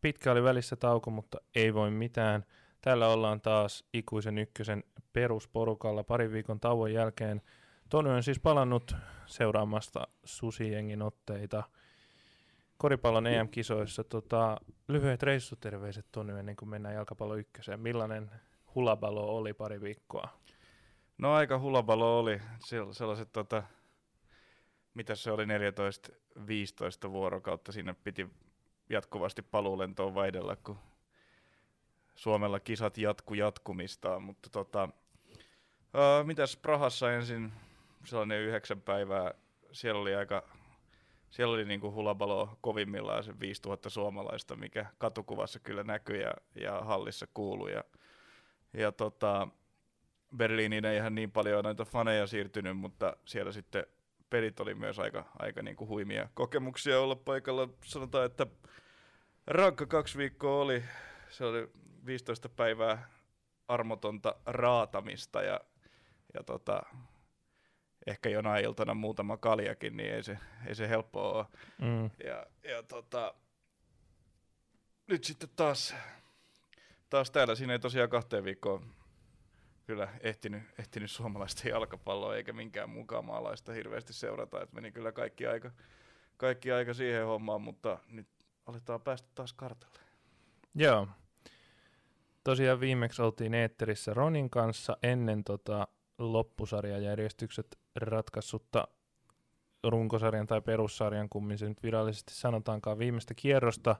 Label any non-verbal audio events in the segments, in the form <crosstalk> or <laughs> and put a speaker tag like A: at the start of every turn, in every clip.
A: pitkä oli välissä tauko, mutta ei voi mitään. Täällä ollaan taas ikuisen ykkösen perusporukalla parin viikon tauon jälkeen. Tony on siis palannut seuraamasta Susijengin otteita koripallon EM-kisoissa. Tota, lyhyet reissuterveiset Tony ennen kuin mennään jalkapallo ykköseen. Millainen hulabalo oli pari viikkoa?
B: No aika hulabalo oli. Sellaiset, tota, mitä se oli, 14-15 vuorokautta. Siinä piti jatkuvasti paluulentoon vaihdella, kun Suomella kisat jatku jatkumistaan, mutta tota, ää, mitäs Prahassa ensin sellainen yhdeksän päivää, siellä oli aika, siellä oli niinku hulabalo kovimmillaan se 5000 suomalaista, mikä katukuvassa kyllä näkyi ja, ja hallissa kuului. Ja, ja tota, Berliiniin ei ihan niin paljon näitä faneja siirtynyt, mutta siellä sitten pelit oli myös aika, aika niin kuin huimia kokemuksia olla paikalla. Sanotaan, että rankka kaksi viikkoa oli. Se oli 15 päivää armotonta raatamista ja, ja tota, ehkä jonain iltana muutama kaljakin, niin ei se, ei se helppoa ole. Mm. Ja, ja tota, nyt sitten taas, taas täällä, siinä ei tosiaan kahteen viikkoon kyllä ehtinyt, ehtinyt suomalaista jalkapalloa eikä minkään mukaan maalaista hirveästi seurata, että meni kyllä kaikki aika, kaikki aika siihen hommaan, mutta nyt aletaan päästä taas kartalle.
A: Joo. Tosiaan viimeksi oltiin eetterissä Ronin kanssa ennen tota loppusarjajärjestykset ratkaissutta runkosarjan tai perussarjan, kummin se nyt virallisesti sanotaankaan, viimeistä kierrosta.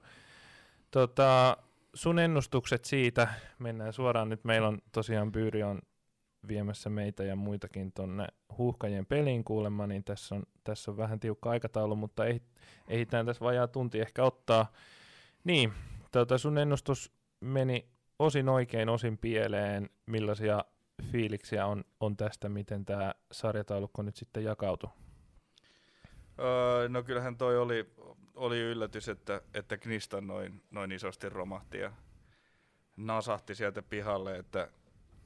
A: Tota, sun ennustukset siitä, mennään suoraan nyt, meillä on tosiaan Byyri on viemässä meitä ja muitakin tuonne huuhkajien peliin kuulemma, niin tässä on, tässä on vähän tiukka aikataulu, mutta ei, ehditään tässä vajaa tunti ehkä ottaa. Niin, tota sun ennustus meni osin oikein, osin pieleen. Millaisia fiiliksiä on, on tästä, miten tämä sarjataulukko nyt sitten jakautui?
B: Öö, no kyllähän toi oli, oli yllätys, että, että Knistan noin, noin isosti romahti ja nasahti sieltä pihalle, että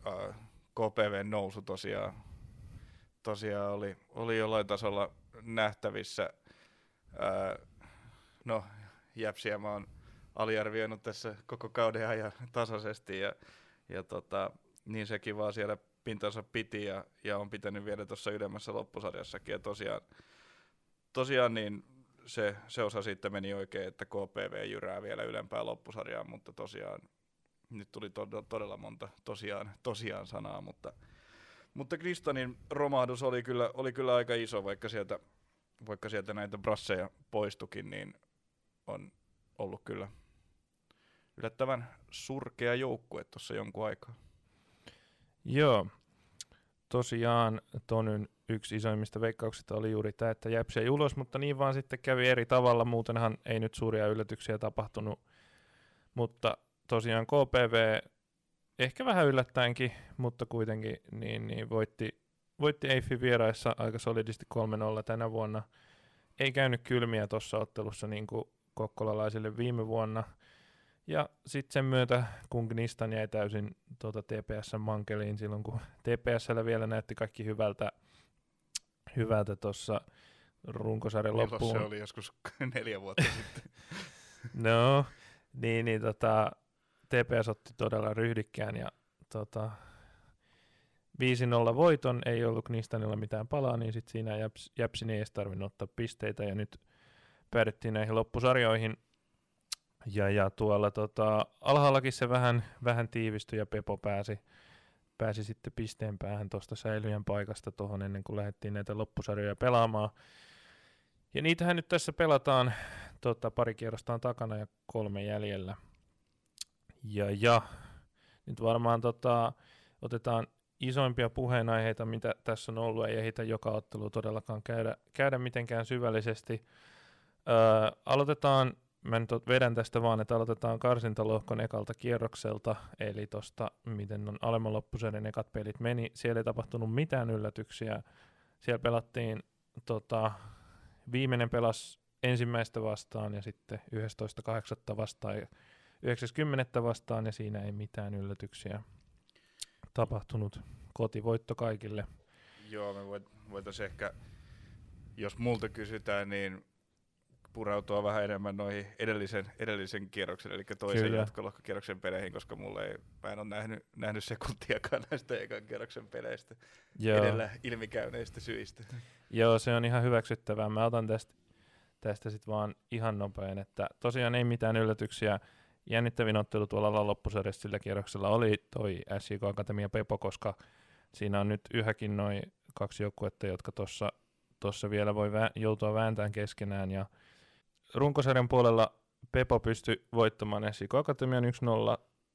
B: öö, KPVn nousu tosiaan, tosiaan oli, oli jollain tasolla nähtävissä. Öö, no, Jäpsiä mä oon aliarvioinut tässä koko kauden ajan tasaisesti ja, ja tota, niin sekin vaan siellä pintansa piti ja, ja on pitänyt viedä tuossa ylemmässä loppusarjassakin ja tosiaan, tosiaan niin se, se osa sitten meni oikein, että KPV jyrää vielä ylempää loppusarjaa, mutta tosiaan nyt tuli todella, todella monta tosiaan, tosiaan sanaa, mutta, mutta Kristanin romahdus oli kyllä, oli kyllä aika iso, vaikka sieltä, vaikka sieltä näitä brasseja poistukin, niin on ollut kyllä yllättävän surkea joukkue tuossa jonkun aikaa.
A: Joo, tosiaan Tonyn yksi isoimmista veikkauksista oli juuri tämä, että Jäpsi ei ulos, mutta niin vaan sitten kävi eri tavalla, muutenhan ei nyt suuria yllätyksiä tapahtunut, mutta tosiaan KPV ehkä vähän yllättäenkin, mutta kuitenkin niin, niin voitti, voitti Eiffin vieraissa aika solidisti 3-0 tänä vuonna. Ei käynyt kylmiä tuossa ottelussa niin kuin kokkolalaisille viime vuonna. Ja sitten sen myötä, kun Gnistan jäi täysin tuota TPS-mankeliin silloin, kun TPSllä vielä näytti kaikki hyvältä hyvältä tuossa runkosarjan loppuun.
B: se oli joskus <laughs> neljä vuotta sitten. <laughs>
A: no, niin, niin tota, TPS otti todella ryhdikkään ja tota, 5-0 voiton, ei ollut Knistanilla mitään palaa, niin sitten siinä Jäps, Jäpsin ei edes tarvinnut ottaa pisteitä ja nyt päädyttiin näihin loppusarjoihin. Ja, ja tuolla tota, alhaallakin se vähän, vähän tiivistyi ja Pepo pääsi, pääsi sitten pisteen päähän tuosta säilyjän paikasta tuohon ennen kuin lähdettiin näitä loppusarjoja pelaamaan. Ja niitähän nyt tässä pelataan, tota, pari kierrosta on takana ja kolme jäljellä. Ja, ja nyt varmaan tota, otetaan isoimpia puheenaiheita, mitä tässä on ollut, ei ehditä joka ottelu todellakaan käydä, käydä mitenkään syvällisesti. Öö, aloitetaan, mä nyt vedän tästä vaan, että aloitetaan karsintalohkon ekalta kierrokselta, eli tosta, miten on alemman loppusarjan ekat pelit meni. Siellä ei tapahtunut mitään yllätyksiä. Siellä pelattiin, tota, viimeinen pelas ensimmäistä vastaan ja sitten 11.8. vastaan 90 vastaan ja siinä ei mitään yllätyksiä tapahtunut. Kotivoitto kaikille.
B: Joo, me voitaisiin ehkä, jos multa kysytään, niin pureutua vähän enemmän noihin edellisen, edellisen kierroksen, eli toisen
A: Kyllä.
B: jatkolohkokierroksen peleihin, koska mulle ei, mä en ole nähnyt, nähnyt sekuntiakaan <laughs> näistä ekan kierroksen peleistä
A: Joo.
B: edellä ilmikäyneistä syistä.
A: Joo, se on ihan hyväksyttävää. Mä otan tästä, tästä sitten vaan ihan nopein, että tosiaan ei mitään yllätyksiä. Jännittävin ottelu tuolla loppusarjassa sillä kierroksella oli toi SJK Akatemia Pepo, koska siinä on nyt yhäkin noin kaksi joukkuetta, jotka tuossa tossa vielä voi vä- joutua vääntämään keskenään. Ja runkosarjan puolella Pepo pystyi voittamaan SJK Akatemian 1-0,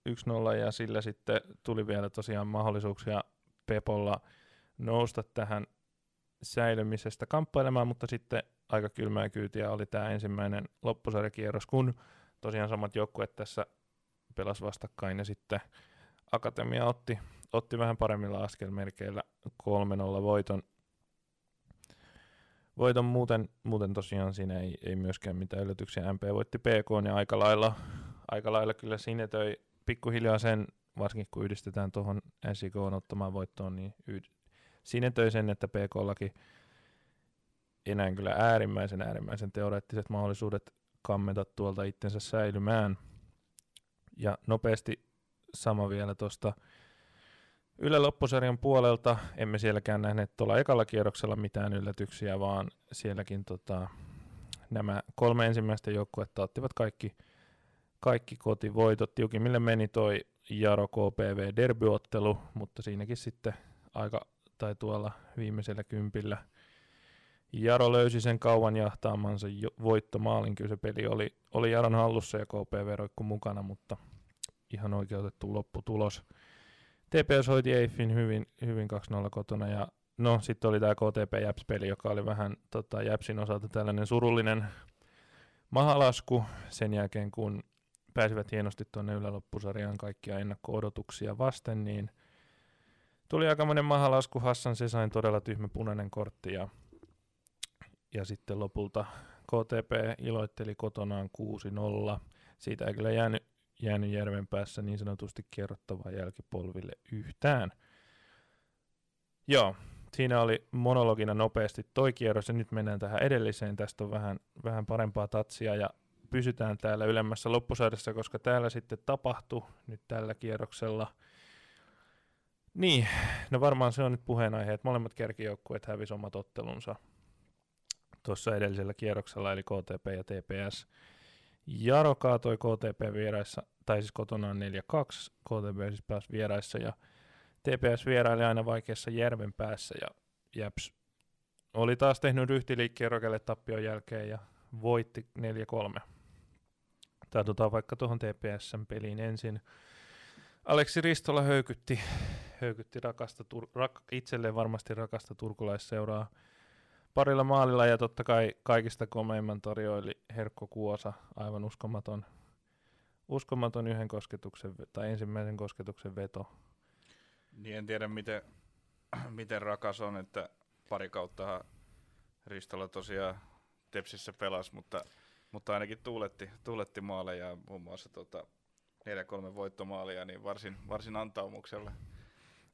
A: 1-0 ja sillä sitten tuli vielä tosiaan mahdollisuuksia Pepolla nousta tähän säilymisestä kamppailemaan, mutta sitten aika kylmää kyytiä oli tämä ensimmäinen loppusarjakierros, kun tosiaan samat joukkueet tässä pelas vastakkain ja sitten Akatemia otti, otti vähän paremmilla askelmerkeillä 3-0 voiton. Voiton muuten, muuten tosiaan siinä ei, ei myöskään mitään yllätyksiä. MP voitti PK ja aika lailla, aika lailla kyllä sinetöi pikkuhiljaa sen, varsinkin kun yhdistetään tuohon SIK ottamaan voittoon, niin yh- sinetöi sen, että PK-laki enää kyllä äärimmäisen äärimmäisen teoreettiset mahdollisuudet kammeta tuolta itsensä säilymään. Ja nopeasti sama vielä tuosta Yle loppusarjan puolelta. Emme sielläkään nähneet tuolla ekalla kierroksella mitään yllätyksiä, vaan sielläkin tota, nämä kolme ensimmäistä joukkuetta ottivat kaikki, kaikki kotivoitot. Tiukimmille meni toi Jaro KPV derbyottelu, mutta siinäkin sitten aika tai tuolla viimeisellä kympillä. Jaro löysi sen kauan jahtaamansa voittomaalin. Kyllä se peli oli, oli Jaron hallussa ja KPV roikku mukana, mutta ihan oikeutettu lopputulos. TPS hoiti Eiffin hyvin, hyvin 2-0 kotona ja no sitten oli tämä KTP Japs-peli, joka oli vähän tota, Japsin osalta tällainen surullinen mahalasku sen jälkeen, kun pääsivät hienosti tuonne yläloppusarjaan kaikkia ennakko-odotuksia vasten, niin tuli aikamoinen mahalasku. Hassan se sain todella tyhmä punainen kortti ja, ja sitten lopulta KTP iloitteli kotonaan 6-0. Siitä ei kyllä jäänyt, jäänyt järven päässä niin sanotusti kerrottavaa jälkipolville yhtään. Joo, siinä oli monologina nopeasti toi kierros ja nyt mennään tähän edelliseen. Tästä on vähän, vähän parempaa tatsia ja pysytään täällä ylemmässä loppusarjassa, koska täällä sitten tapahtui nyt tällä kierroksella. Niin, no varmaan se on nyt puheenaihe, että molemmat kärkijoukkueet hävisi omat ottelunsa tuossa edellisellä kierroksella, eli KTP ja TPS. Jaro kaatoi KTP vieraissa, tai siis kotonaan 4-2, KTP siis pääsi vieraissa, ja TPS vieraili aina vaikeassa järven päässä, ja Jäps oli taas tehnyt ryhtiliikkeen Rokelle tappion jälkeen, ja voitti 4-3. Tartutaan vaikka tuohon TPSn peliin ensin. Aleksi Ristola höykytti, höykytti rakasta, tur, rak, itselleen varmasti rakasta turkulaisseuraa parilla maalilla ja totta kai kaikista komeimman tarjoili Herkko Kuosa, aivan uskomaton, uskomaton yhden kosketuksen tai ensimmäisen kosketuksen veto.
B: Niin en tiedä, miten, <clears throat> miten rakas on, että pari kautta Ristola tosiaan Tepsissä pelasi, mutta, mutta ainakin tuuletti, tuuletti maaleja, muun muassa tota 4-3 voittomaalia, niin varsin, varsin antaumuksella.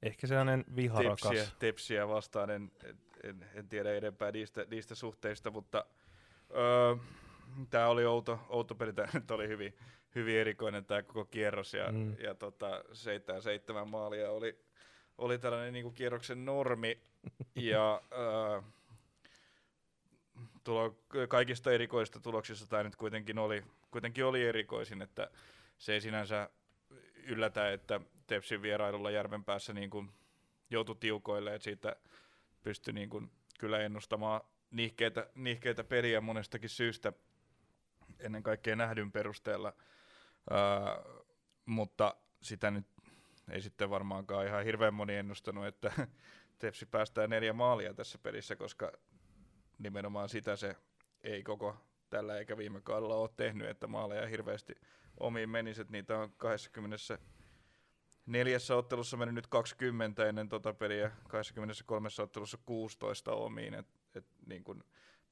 A: Ehkä sellainen viharakas.
B: Tepsiä, tepsiä vastaan, en, en, en tiedä enempää niistä, niistä suhteista, mutta öö, tämä oli outo, outo peli, tämä nyt oli hyvin, hyvin erikoinen tämä koko kierros, ja,
A: Mm.
B: ja tota, seitsemän, seitsemän maalia oli, oli tällainen niin kuin kierroksen normi, ja öö, tulo, kaikista erikoista tuloksista tämä nyt kuitenkin oli, kuitenkin oli erikoisin, että se ei sinänsä yllätä, että Tepsin vierailulla järven päässä niin kuin joutui tiukoille, että siitä pystyi niin kuin kyllä ennustamaan nihkeitä, nihkeitä peliä monestakin syystä ennen kaikkea nähdyn perusteella, Ää, mutta sitä nyt ei sitten varmaankaan ihan hirveän moni ennustanut, että <laughs> Tepsi päästää neljä maalia tässä pelissä, koska nimenomaan sitä se ei koko tällä eikä viime kaudella ole tehnyt, että maaleja hirveästi omiin menisi, että niitä on 20 neljässä ottelussa mennyt nyt 20 ennen tota peliä, 23 ottelussa 16 omiin, et, et niin kun,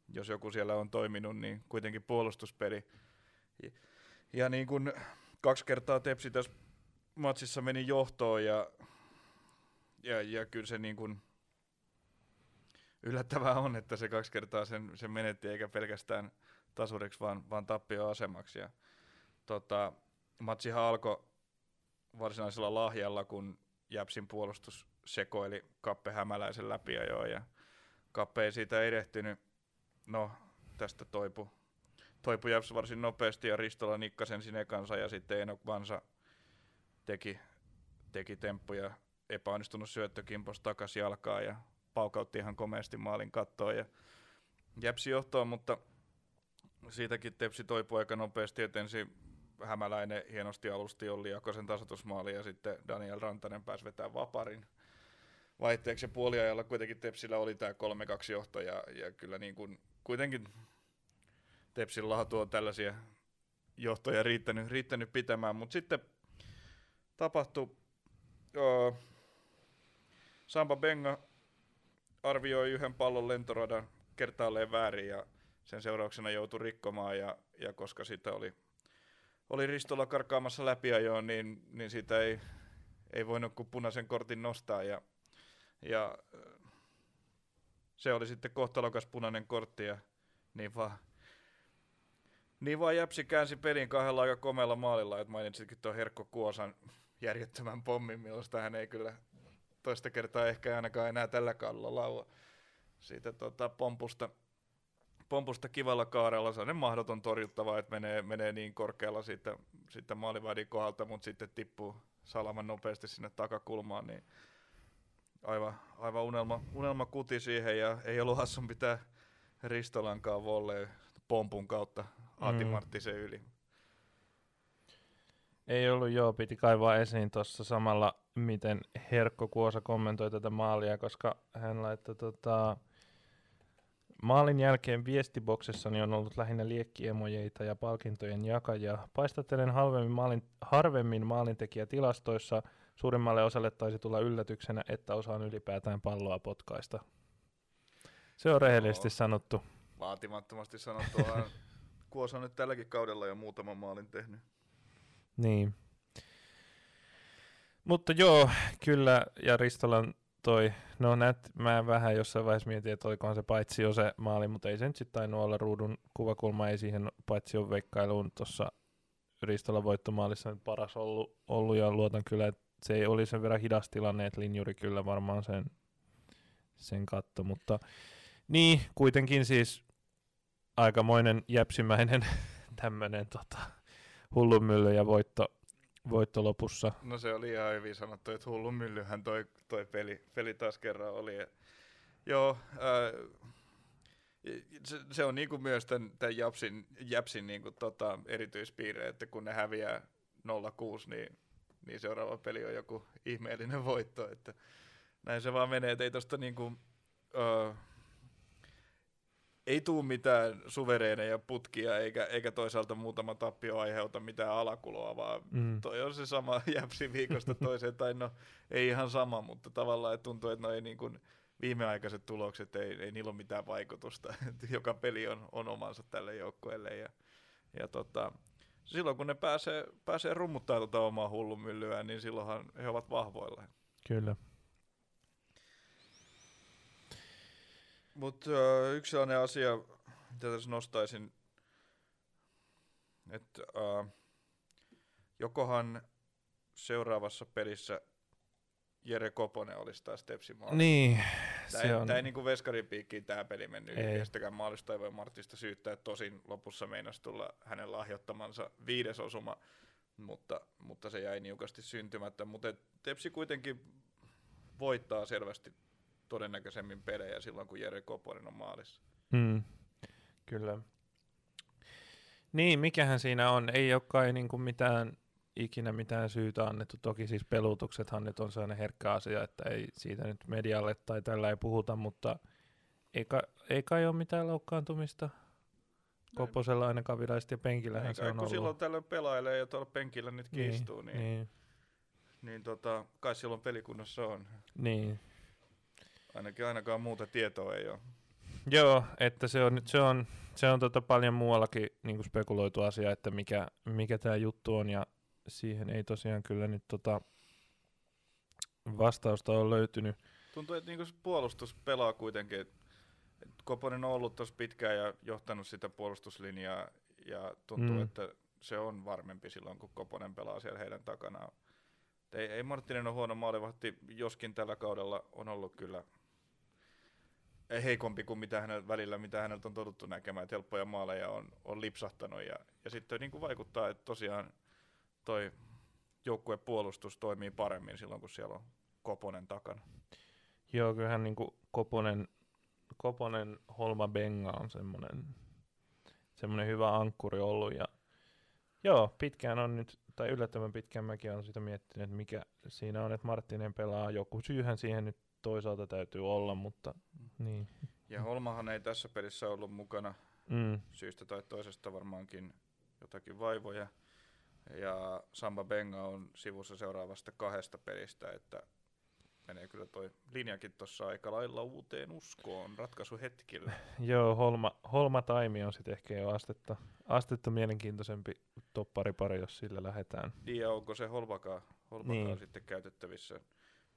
B: jos joku siellä on toiminut, niin kuitenkin puolustuspeli. Ja, ja niin kun kaksi kertaa Tepsi tässä matsissa meni johtoon ja, ja, ja kyllä se niin kun yllättävää on, että se kaksi kertaa sen, sen menetti, eikä pelkästään tasuriksi, vaan, vaan tappioasemaksi. Ja, tota, matsihan alkoi varsinaisella lahjalla, kun Jäpsin puolustus sekoili Kappe Hämäläisen läpi ja Kappe ei siitä erehtynyt. No, tästä toipu, toipu Jäps varsin nopeasti ja Ristola nikkasen sinne kanssa ja sitten Enok Vansa teki, teki temppuja epäonnistunut syöttö kimpos takaisin jalkaa ja paukautti ihan komeasti maalin kattoon ja Jäpsi johtoon, mutta siitäkin Tepsi toipui aika nopeasti, että ensin Hämäläinen hienosti alusti Olli Jakosen tasoitusmaali ja sitten Daniel Rantanen pääsi vetämään vaparin. Vaihteeksi ja puoliajalla kuitenkin Tepsillä oli tämä 3-2 johto ja, ja kyllä niin kuin, kuitenkin Tepsin laatu on tällaisia johtoja riittänyt, riittänyt pitämään, mutta sitten tapahtui uh, Samba Benga arvioi yhden pallon lentoradan kertaalleen väärin ja sen seurauksena joutui rikkomaan ja, ja koska sitä oli, oli Ristola karkaamassa läpiajoon, niin, niin siitä ei, ei voinut kuin punaisen kortin nostaa ja, ja se oli sitten kohtalokas punainen kortti ja niin vaan, niin vaan Jäpsi käänsi pelin kahdella aika komealla maalilla, että mainitsitkin tuon Herkko Kuosan järjettömän pommin, millaista hän ei kyllä toista kertaa ehkä ainakaan enää tällä kaudella laua siitä tota, pompusta, pompusta kivalla kaarella. Se on mahdoton torjuttava, että menee, menee niin korkealla siitä, siitä maalivahdin kohdalta, mutta sitten tippuu salaman nopeasti sinne takakulmaan, niin aivan, aivan unelma, unelma kuti siihen ja ei ollut hassun pitää Ristolankaan volleen pompun kautta Aati mm. Marttisen yli.
A: Ei ollut joo, piti kaivaa esiin tuossa samalla, miten Herkko Kuosa kommentoi tätä maalia, koska hän laittoi tota, Maalin jälkeen viestiboksessani on ollut lähinnä liekkiemojeita ja palkintojen jakajia. Paistattelen halvemmin, maalin, harvemmin maalintekijätilastoissa. Suurimmalle osalle taisi tulla yllätyksenä, että osaan ylipäätään palloa potkaista. Se on rehellisesti no, sanottu.
B: Vaatimattomasti sanottu. <laughs> Kuosa on nyt tälläkin kaudella jo muutaman maalin tehnyt.
A: Niin. Mutta joo, kyllä, ja Ristolan toi, no näet, mä vähän jossain vaiheessa mietin, että olikohan se paitsi jo se maali, mutta ei se nyt sitten tainnut olla ruudun kuvakulma, ei siihen paitsi on veikkailuun tuossa Ristolan voittomaalissa nyt paras ollut, ollut, ja luotan kyllä, että se ei oli sen verran hidas tilanne, että linjuri kyllä varmaan sen, sen katto, mutta niin, kuitenkin siis aikamoinen jäpsimäinen <laughs> tämmöinen tota, hullunmylly ja voitto, voitto lopussa.
B: No se oli ihan hyvin sanottu, että hullunmyllyhän toi, toi peli, peli taas kerran oli. Ja, joo, ää, se, se, on niinku myös tämän, tämän Japsin, Japsin niinku tota erityispiirre, että kun ne häviää 0-6, niin, niin seuraava peli on joku ihmeellinen voitto. Että näin se vaan menee, että ei tosta niinku, uh, ei tuu mitään suvereeneja putkia, eikä, eikä toisaalta muutama tappio aiheuta mitään alakuloa, vaan mm. toi on se sama <laughs> jäpsi viikosta toiseen, tai no ei ihan sama, mutta tavallaan että tuntuu, että no ei niin kuin viimeaikaiset tulokset, ei, ei niillä ole mitään vaikutusta. <laughs> Joka peli on, on omansa tälle joukkueelle, ja, ja tota, silloin kun ne pääsee, pääsee rummuttaa tuota omaa hullumyllyään, niin silloinhan he ovat vahvoilla.
A: Kyllä.
B: Mutta uh, yksi sellainen asia, mitä tässä nostaisin, että uh, jokohan seuraavassa pelissä Jere Koponen olisi taas Tepsimaalla.
A: Niin,
B: tämä se ei, on. Tämä ei niin kuin veskarin piikkiin tämä peli mennyt yhdestäkään maalista, ei voi Martista syyttää. Tosin lopussa meinasi tulla hänen lahjoittamansa viides osuma, mutta, mutta se jäi niukasti syntymättä. Mutta Tepsi kuitenkin voittaa selvästi todennäköisemmin pelejä silloin, kun Jere Koponen on maalissa.
A: Hmm. Kyllä. Niin, mikähän siinä on? Ei ole kai niin kuin mitään, ikinä mitään syytä annettu. Toki siis pelutuksethan nyt on sellainen herkkä asia, että ei siitä nyt medialle tai tällä ei puhuta, mutta ei, kai, ei kai ole mitään loukkaantumista. Koposella ainakaan virallisesti ja penkillähän ei, se on kun ollut.
B: silloin tällöin pelailee ja tuolla penkillä nyt niin, kiistuu, niin, niin, niin, niin tota, kai silloin pelikunnassa on.
A: Niin,
B: Ainakin ainakaan muuta tietoa ei ole.
A: Joo, että se on, se on, se on tota paljon muuallakin niin spekuloitu asia, että mikä, mikä tämä juttu on, ja siihen ei tosiaan kyllä nyt tota vastausta ole löytynyt.
B: Tuntuu, että niinku puolustus pelaa kuitenkin, et Koponen on ollut tuossa pitkään ja johtanut sitä puolustuslinjaa ja tuntuu,
A: Mm.
B: että se on varmempi silloin, kun Koponen pelaa siellä heidän takanaan. Ei, ei Marttinen ole huono maalivahti, joskin tällä kaudella on ollut kyllä heikompi kuin mitä hänellä, välillä, mitä häneltä on totuttu näkemään, että helppoja maaleja on, on lipsahtanut ja, ja sitten niin kuin vaikuttaa, että tosiaan toi joukkuepuolustus toimii paremmin silloin, kun siellä on Koponen takana.
A: Joo, kyllähän niin Koponen, Koponen, Holma Benga on semmoinen, semmoinen hyvä ankkuri ollut. Ja, joo, pitkään on nyt, tai yllättävän pitkään mäkin olen sitä miettinyt, että mikä siinä on, että Marttinen pelaa. Joku syyhän siihen nyt toisaalta täytyy olla, mutta niin.
B: Ja Holmahan ei tässä pelissä ollut mukana
A: Mm,
B: syystä tai toisesta varmaankin jotakin vaivoja. Ja Samba Benga on sivussa seuraavasta kahdesta pelistä, että menee kyllä toi linjakin tuossa aika lailla uuteen uskoon ratkaisuhetkillä. <laughs>
A: joo, Holma, Holma Taimi on sitten ehkä jo astetta, astetta mielenkiintoisempi topparipari, jos sillä lähdetään.
B: Niin ja onko se Holmakaan, Holmakaan
A: Niin.
B: sitten käytettävissä,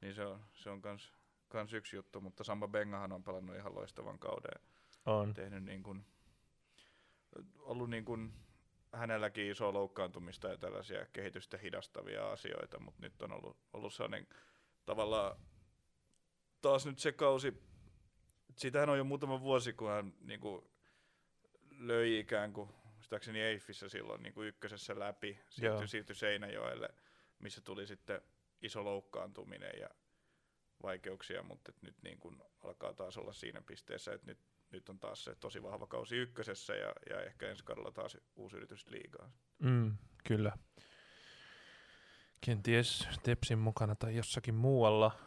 B: niin se on, se on kans, kans yksi juttu, mutta Samba Bengahan on pelannut ihan loistavan kauden.
A: On.
B: tehnyt niin kuin, ollut niin kuin hänelläkin iso loukkaantumista ja tällaisia kehitystä hidastavia asioita, mutta nyt on ollut, ollut sellainen tavallaan taas nyt se kausi, sitähän on jo muutama vuosi, kun hän niin kuin löi ikään kuin, muistaakseni Eiffissä silloin niin kuin ykkösessä läpi, siirtyi, siirtyi Seinäjoelle, missä tuli sitten iso loukkaantuminen ja vaikeuksia, mutta et nyt niin kuin alkaa taas olla siinä pisteessä, että nyt, nyt on taas se tosi vahva kausi ykkösessä ja, ja ehkä ensi kaudella taas uusi yritys liigaa.
A: Mm, kyllä. Kenties Tepsin mukana tai jossakin muualla.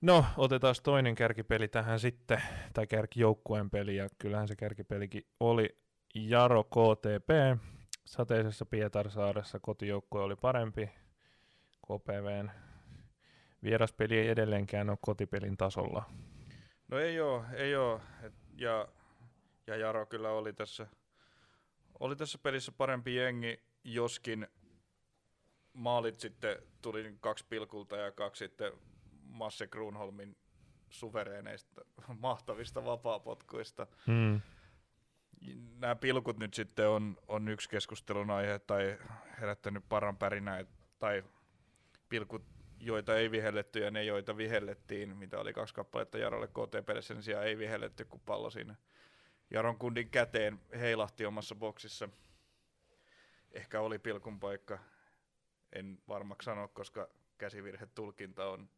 A: No, otetaan toinen kärkipeli tähän sitten, tai kärkijoukkueen peli, ja kyllähän se kärkipelikin oli Jaro KTP. Sateisessa Pietarsaaressa kotijoukkue oli parempi. KPVn vieraspeli ei edelleenkään ole kotipelin tasolla.
B: No ei oo, ei oo. Et, ja, ja Jaro kyllä oli tässä, oli tässä pelissä parempi jengi, joskin maalit sitten tuli kaksi pilkulta ja kaksi sitten Masse Grunholmin suvereeneista mahtavista vapaapotkuista.
A: Mm.
B: Nämä pilkut nyt sitten on, on yksi keskustelun aihe tai herättänyt paran pärinä, tai pilkut, joita ei vihelletty ja ne, joita vihellettiin, mitä oli kaksi kappaletta Jarolle KTPlle, sen sijaan ei vihelletty, kun pallo siinä Jaron kundin käteen heilahti omassa boksissa. Ehkä oli pilkun paikka, en varmaksi sano, koska käsivirhetulkinta on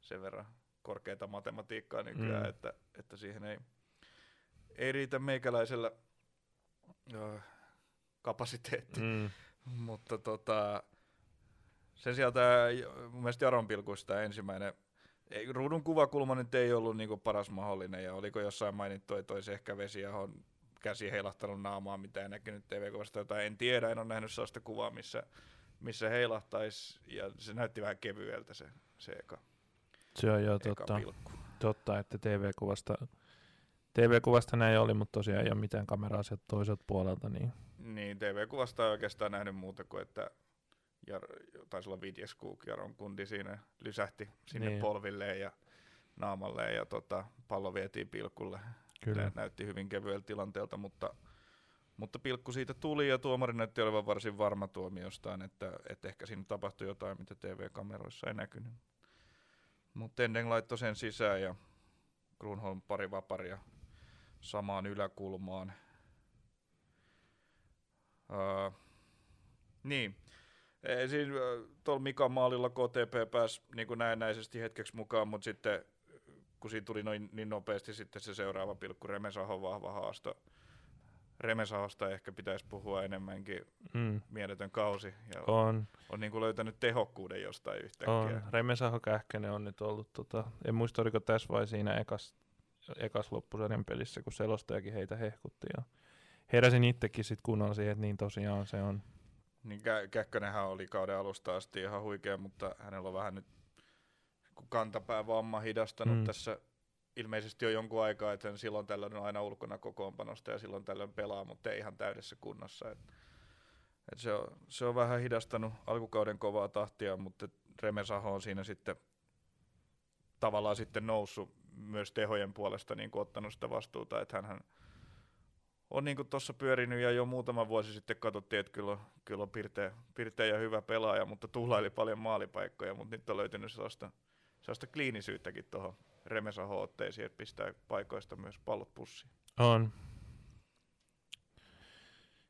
B: sen verran korkeata matematiikkaa nykyään,
A: Mm.
B: että, että siihen ei, ei riitä meikäläisellä ö, kapasiteetti.
A: Mm.
B: Mutta tota, sen sijaan tämä mun mielestä Jaron pilkuista ensimmäinen, ei, ruudun kuvakulma nyt ei ollut niinku paras mahdollinen ja oliko jossain mainittu, että olisi ehkä Vesijahon käsi heilahtanut naamaa, mitä ei näkynyt TV-kuvasta jotain, en tiedä, en ole nähnyt sellaista kuvaa, missä, missä heilahtaisi ja se näytti vähän kevyeltä se, se eka,
A: Se on jo totta.
B: pilkku.
A: Totta, että TV-kuvasta, TV-kuvasta näin oli, mutta tosiaan ei ole mitään kameraa sieltä toiselta puolelta, niin
B: Niin, TV-kuvasta ei oikeastaan nähnyt muuta kuin, että Jar, taisi olla Vidjeskuk, Jaron kundi siinä lysähti sinne
A: Niin.
B: polvilleen ja naamalleen ja tota, pallo vietiin pilkulle.
A: kyllä.
B: Nä, näytti hyvin kevyeltä tilanteelta, mutta, mutta pilkku siitä tuli ja tuomari näytti olevan varsin varma tuomiostaan, että, että ehkä siinä tapahtui jotain, mitä TV-kameroissa ei näkynyt. Mutta Tendeng laittoi sen sisään ja Grunholm pari vaparia samaan yläkulmaan. Uh, niin. Ei, Siinä tuolla Mikan maalilla KTP pääsi niin kuin näennäisesti hetkeksi mukaan, mutta sitten kun siinä tuli noin, niin nopeasti sitten se seuraava pilkku, Remesahon vahva haasto. Remesahosta ehkä pitäisi puhua enemmänkin,
A: Mm.
B: mieletön kausi, ja on,
A: On,
B: niin kuin löytänyt tehokkuuden jostain yhtäkkiä.
A: on. Remesaho Kähkönen on nyt ollut, tota, en muista oliko tässä vai siinä ekas, ekas loppusarjan pelissä, kun selostajakin heitä hehkutti. Ja heräsin itsekin sitten kunnolla siihen, että niin tosiaan se on.
B: Niin Kä- Käkkönenhän oli kauden alusta asti ihan huikea, mutta hänellä on vähän nyt kun kantapäävamma hidastanut
A: Mm.
B: tässä ilmeisesti jo jonkun aikaa, että silloin tällöin on aina ulkona kokoonpanosta ja silloin tällöin pelaa, mutta ei ihan täydessä kunnossa. Et, et se, on, se on vähän hidastanut alkukauden kovaa tahtia, mutta Remesaho on siinä sitten tavallaan sitten noussut myös tehojen puolesta niin kuin ottanut sitä vastuuta, että hän on niin tuossa pyörinyt ja jo muutama vuosi sitten katsottiin, että kyllä on, kyllä on pirteä, pirteä ja hyvä pelaaja, mutta tuhlaili paljon maalipaikkoja, mutta nyt on löytynyt sellaista, sellaista kliinisyyttäkin tuohon Remesaho-otteisiin, että pistää paikoista myös pallot pussiin.
A: On.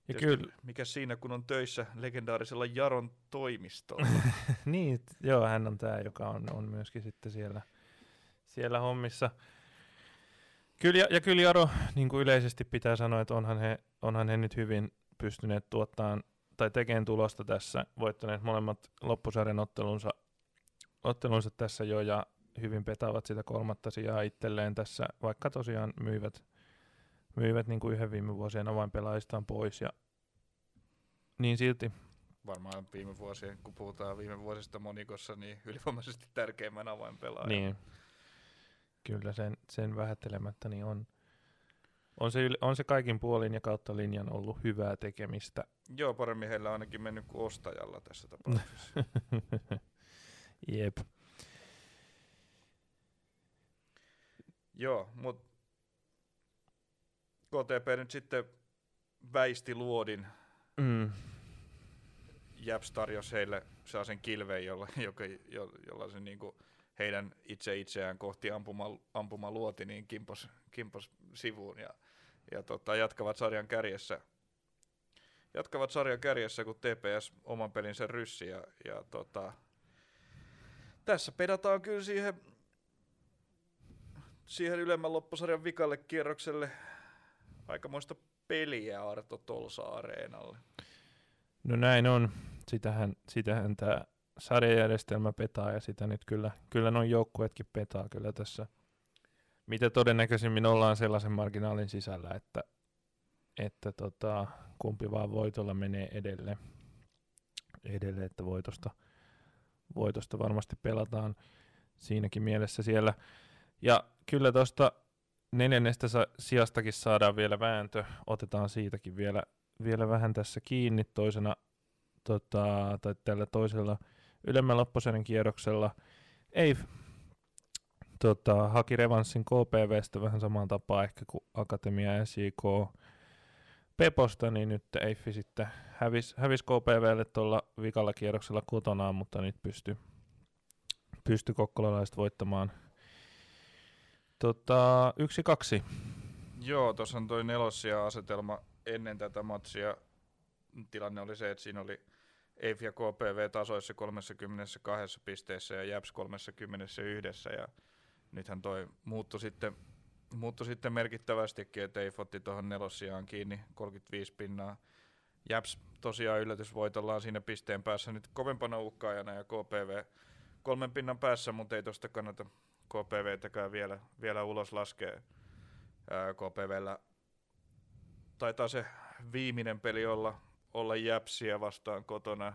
B: Ja kyllä. Mikä siinä, kun on töissä legendaarisella Jaron toimistolla. <laughs>
A: niin, joo, hän on tämä, joka on, on myöskin sitten siellä, siellä hommissa. Kyllä, ja, ja kyllä Jaro, niin kuin yleisesti pitää sanoa, että onhan he, onhan he nyt hyvin pystyneet tuottamaan tai tekemään tulosta tässä, voittaneet molemmat loppusarjan ottelunsa, ottelunsa tässä jo ja hyvin petaavat sitä kolmatta sijaa itselleen tässä, vaikka tosiaan myivät, myivät niin kuin yhden viime vuosien avainpelaajistaan pois ja niin silti.
B: Varmaan viime vuosien, kun puhutaan viime vuosista monikossa, niin ylivoimaisesti tärkeimmän avainpelaajan.
A: Niin. Kyllä sen, sen vähättelemättä niin on, on, se, on se kaikin puolin ja kautta linjan ollut hyvää tekemistä.
B: Joo, paremmin heillä on ainakin mennyt kuin ostajalla tässä tapauksessa. <laughs>
A: Jep.
B: Joo, mutta KTP nyt sitten väisti luodin. Mm. Japs tarjosi heille sellaisen kilveen, jolla, joka, jolla se niinku heidän itse itseään kohti ampuma, ampuma luoti, niin kimpos, kimpos sivuun ja, ja tota, jatkavat sarjan kärjessä. Jatkavat sarjan kärjessä, kun TPS oman pelinsä ryssi ja, ja tota, tässä pedataan kyllä siihen, siihen ylemmän loppusarjan vikalle kierrokselle aikamoista peliä Arto Tolsa-areenalle.
A: No näin on. Sitähän, sitähän tämä sarjajärjestelmä petaa ja sitä nyt kyllä, kyllä noin joukkueetkin petaa kyllä tässä. Mitä todennäköisimmin ollaan sellaisen marginaalin sisällä, että, että tota, kumpi vaan voitolla menee edelle, edelle että voitosta, voitosta varmasti pelataan siinäkin mielessä siellä. Ja kyllä tuosta neljännestä sijastakin saadaan vielä vääntö, otetaan siitäkin vielä, vielä vähän tässä kiinni toisena, tota, tai tällä toisella ylemmän loppuserien kierroksella. Ei tota, haki revanssin KPVstä vähän samaan tapaan ehkä kuin Akatemia SIK Peposta, niin nyt Eiffi sitten hävisi, hävis KPVlle tuolla vikalla kierroksella kotonaan, mutta nyt pystyi pysty kokkolalaiset voittamaan tota, yksi kaksi.
B: Joo, tuossa on toi nelosia asetelma ennen tätä matsia. Tilanne oli se, että siinä oli EIF ja KPV tasoissa 32 pisteessä ja JAPS 31. Ja nythän toi muuttui sitten, muuttui sitten merkittävästikin, että EIF otti tuohon nelossiaan kiinni 35 pinnaa. JAPS tosiaan yllätysvoitollaan siinä pisteen päässä nyt kovempana uhkaajana ja KPV kolmen pinnan päässä, mutta ei tuosta kannata KPVtäkään vielä, vielä ulos laskea. KPVllä taitaa se viimeinen peli olla olla jäpsiä vastaan kotona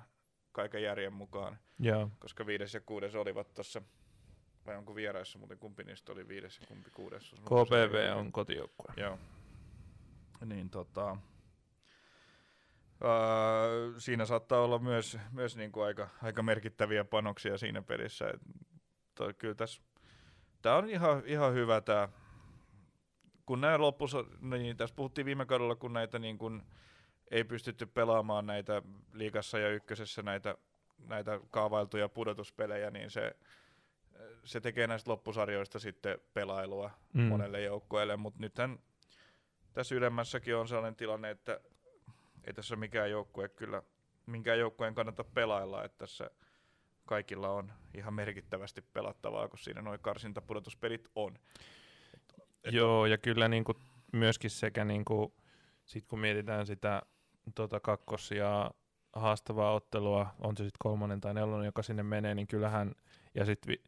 B: kaiken järjen mukaan.
A: Joo.
B: Koska viides ja kuudes olivat tuossa, vai onko vieraissa muuten kumpi niistä oli viides ja kumpi kuudes?
A: KPV on kotijoukkue.
B: Joo. Niin tota, Uh, siinä saattaa olla myös, myös niin kuin aika, aika merkittäviä panoksia siinä pelissä. Et, toi, kyllä tässä, tämä on ihan, ihan hyvä tämä, kun nämä loppus, niin tässä puhuttiin viime kaudella, kun näitä niin kuin, ei pystytty pelaamaan näitä liikassa ja ykkösessä näitä, näitä kaavailtuja pudotuspelejä, niin se, se tekee näistä loppusarjoista sitten pelailua mm. monelle joukkueelle, mutta nythän tässä ylemmässäkin on sellainen tilanne, että ei tässä mikään joukkue kyllä, minkään joukkueen kannata pelailla, että tässä kaikilla on ihan merkittävästi pelattavaa, kun siinä noin karsintapudotuspelit on.
A: Et, Joo, ja kyllä niin kuin myöskin sekä niin kuin, sit kun mietitään sitä tota kakkos- ja haastavaa ottelua, on se sitten kolmonen tai nelonen, joka sinne menee, niin kyllähän, ja sit vi,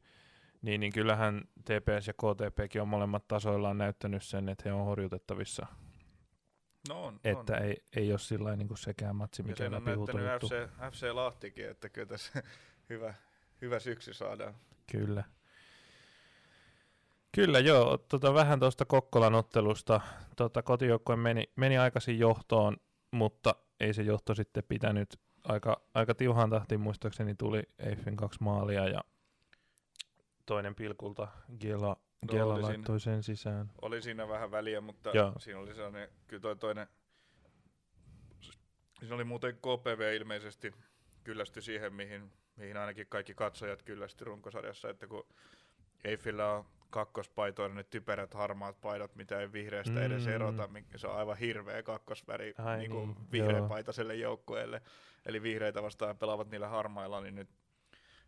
A: niin, niin kyllähän TPS ja KTPkin on molemmat tasoillaan näyttänyt sen, että he on horjutettavissa.
B: No on,
A: että
B: on.
A: Ei, ei ole sillä niin sekään matsi, mikä
B: on näyttänyt FC, FC Lahtikin, että kyllä tässä <laughs> hyvä, hyvä syksy saadaan.
A: Kyllä. Kyllä joo, tota, vähän tuosta Kokkolan ottelusta. Tota, kotijoukkue meni, meni aikaisin johtoon mutta ei se johto sitten pitänyt. Aika, aika tiuhaan tahtiin muistaakseni tuli Eiffin kaksi maalia ja toinen pilkulta Gila
B: No,
A: Kela
B: oli siinä-
A: laittoi sen sisään.
B: Oli siinä vähän väliä, mutta
A: Joo.
B: siinä oli sellainen, kyllä toi toinen, siinä oli muuten KPV ilmeisesti kyllästy siihen, mihin, mihin ainakin kaikki katsojat kyllästy runkosarjassa, että kun Eiffillä on kakkospaitoilla ne typerät harmaat paidat, mitä ei vihreästä edes
A: Mm.
B: erota, mikä se on aivan hirveä kakkosväri
A: Ai
B: niin
A: niin,
B: kuin vihreä
A: joo.
B: paitaselle joukkueelle. Eli vihreitä vastaan pelaavat niillä harmailla, niin nyt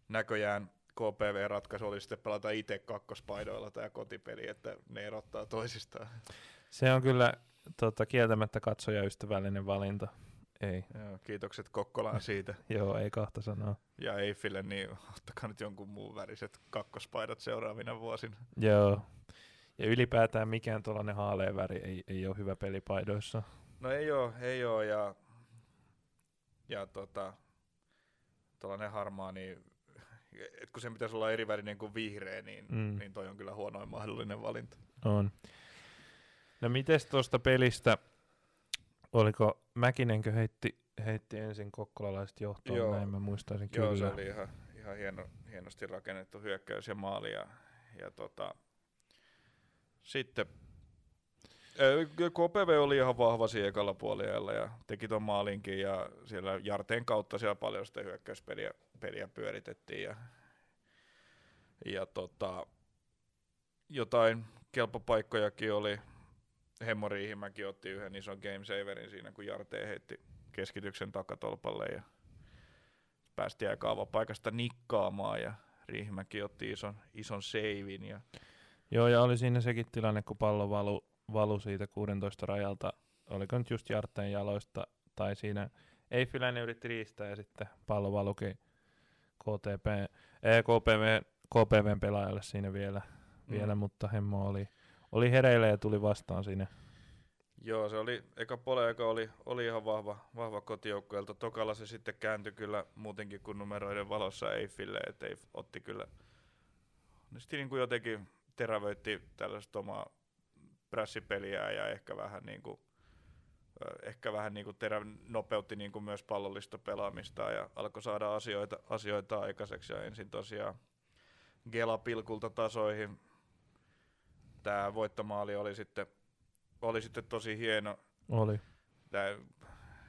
B: näköjään KPV-ratkaisu oli sitten pelata itse kakkospaidoilla tämä kotipeli, että ne erottaa toisistaan.
A: Se on kyllä tota, kieltämättä katsojaystävällinen valinta. Ei,
B: Joo, kiitokset Kokkolaan siitä. <laughs>
A: joo, ei kahta sanaa.
B: Ja Eiffille, niin ottakaa nyt jonkun muun väriset kakkospaidat seuraavina vuosina.
A: Joo. Ja ylipäätään mikään tuollainen haalea väri ei, ei ole hyvä pelipaidoissa.
B: No ei oo, ei oo, ja, ja tota, tuollainen harmaa, niin et kun sen pitäisi olla eri värinen kuin vihreä, niin,
A: mm.
B: niin toi on kyllä huonoin mahdollinen valinta.
A: On. No mites tuosta pelistä, oliko Mäkinenkö heitti, heitti ensin kokkolalaiset johtoon,
B: Joo.
A: näin mä muistaisin
B: Joo,
A: kyllä.
B: se oli ihan, ihan hieno, hienosti rakennettu hyökkäys ja maali. Ja, ja tota, sitten KPV oli ihan vahva siinä ekalla puolella ja teki ton maalinkin ja siellä Jarteen kautta siellä paljon sitä hyökkäyspeliä peliä pyöritettiin ja, ja tota, jotain kelpopaikkojakin oli. Hemmo Riihimäki otti yhden ison game saverin siinä, kun Jarteen heitti keskityksen takatolpalle ja päästiin aika paikasta nikkaamaan ja Riihimäki otti ison, ison seivin ja
A: Joo, ja oli siinä sekin tilanne, kun pallo valu, valu siitä 16 rajalta, oliko nyt just Jartteen jaloista, tai siinä Eiffiläinen yritti riistää ja sitten pallo valukin KTP, ee, KPV, KPVn pelaajalle siinä vielä, mm. vielä mutta Hemmo oli, oli hereillä ja tuli vastaan siinä.
B: Joo, se oli, eka pole eka oli, oli ihan vahva, vahva kotijoukkueelta. Tokalla se sitten kääntyi kyllä muutenkin kuin numeroiden valossa Eiffille, että Eiff otti kyllä, ne sitten niin kuin jotenkin terävöitti tällaista omaa prässipeliä ja ehkä vähän niin kuin, ehkä vähän niin kuin terä, nopeutti niin kuin myös pallollista pelaamista ja alkoi saada asioita, asioita aikaiseksi ja ensin tosiaan Gela pilkulta tasoihin. Tämä voittomaali oli sitten oli sitten tosi hieno.
A: Oli.
B: Tää,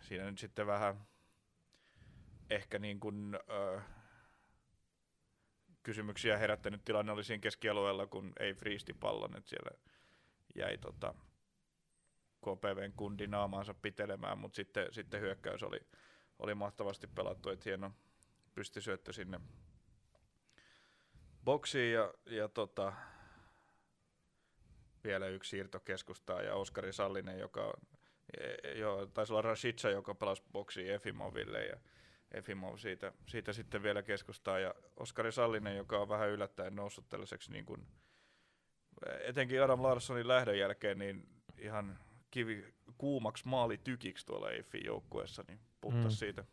B: siinä nyt sitten vähän ehkä niin kuin, ö, kysymyksiä herättänyt tilanne oli siinä keskialueella, kun ei friisti pallon, että siellä jäi tota, KPVn kundi naamaansa pitelemään, mutta sitten, sitten hyökkäys oli, oli mahtavasti pelattu, että hieno pystysyöttö sinne boksiin ja, ja tota, vielä yksi siirto keskustaa ja Oskari Sallinen, joka on, e, joo, taisi olla Rashica, joka pelasi boksiin Efimoville ja Efimov siitä, siitä sitten vielä keskustaa ja Oskari Sallinen, joka on vähän yllättäen noussut tällaiseksi niin kuin, etenkin Adam Larssonin lähdön jälkeen niin ihan kivi kuumaksi maalitykiksi tuolla Eiffin joukkueessa, niin puhtas
A: Mm.
B: mm. siitä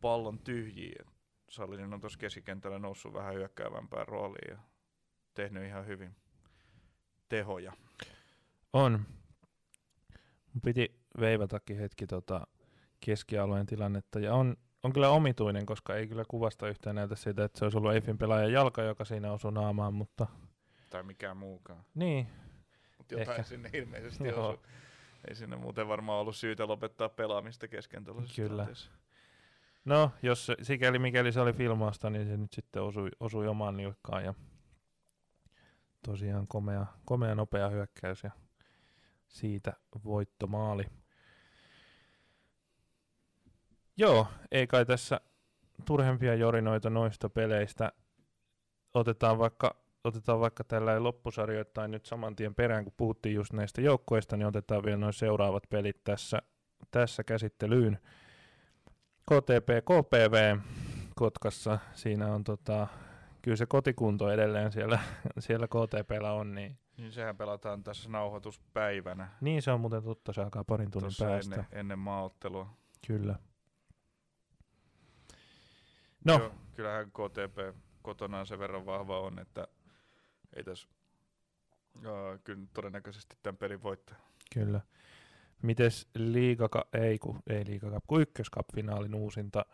B: pallon tyhjiin. Sallinen on tuossa keskikentällä noussut vähän hyökkäävämpään rooliin ja tehnyt ihan hyvin tehoja.
A: On. Mun piti veivatakin hetki tota keskialueen tilannetta, ja on, on kyllä omituinen, koska ei kyllä kuvasta yhtään näytä siitä, että se olisi ollut Eiffin pelaajan jalka, joka siinä osui naamaan, mutta
B: Tai mikään muukaan.
A: niin,
B: Mutta jotain
A: Ehkä.
B: Sinne ilmeisesti
A: Joo.
B: osui. Ei sinne muuten varmaan ollut syytä lopettaa pelaamista kesken
A: Kyllä.
B: tilanteessa.
A: no jos sikäli mikäli se oli filmausta, niin se nyt sitten osui, osui omaan nilkkaan, ja tosiaan komea, komea nopea hyökkäys, ja siitä voittomaali. Joo, ei kai tässä turhempia jorinoita noista peleistä. Otetaan vaikka, otetaan vaikka tällä loppusarjoittain nyt saman tien perään, kun puhuttiin just näistä joukkoista, niin otetaan vielä noin seuraavat pelit tässä, tässä käsittelyyn. KTP, KPV Kotkassa, siinä on tota, kyllä se kotikunto edelleen siellä, <laughs> siellä KTPllä on, niin,
B: Niin sehän pelataan tässä nauhoituspäivänä.
A: niin se on muuten totta, se alkaa parin tunnin
B: Tuossa
A: päästä,
B: ennen, ennen maaottelua.
A: kyllä. No,
B: Joo, kyllähän KTP kotonaan sen verran vahva on, että ei tässä uh, kyllä todennäköisesti tämän pelin voittaa.
A: Kyllä. Mites liigaka, ei, ku, ei liigakap, kun ykköskap-finaalin uusinta,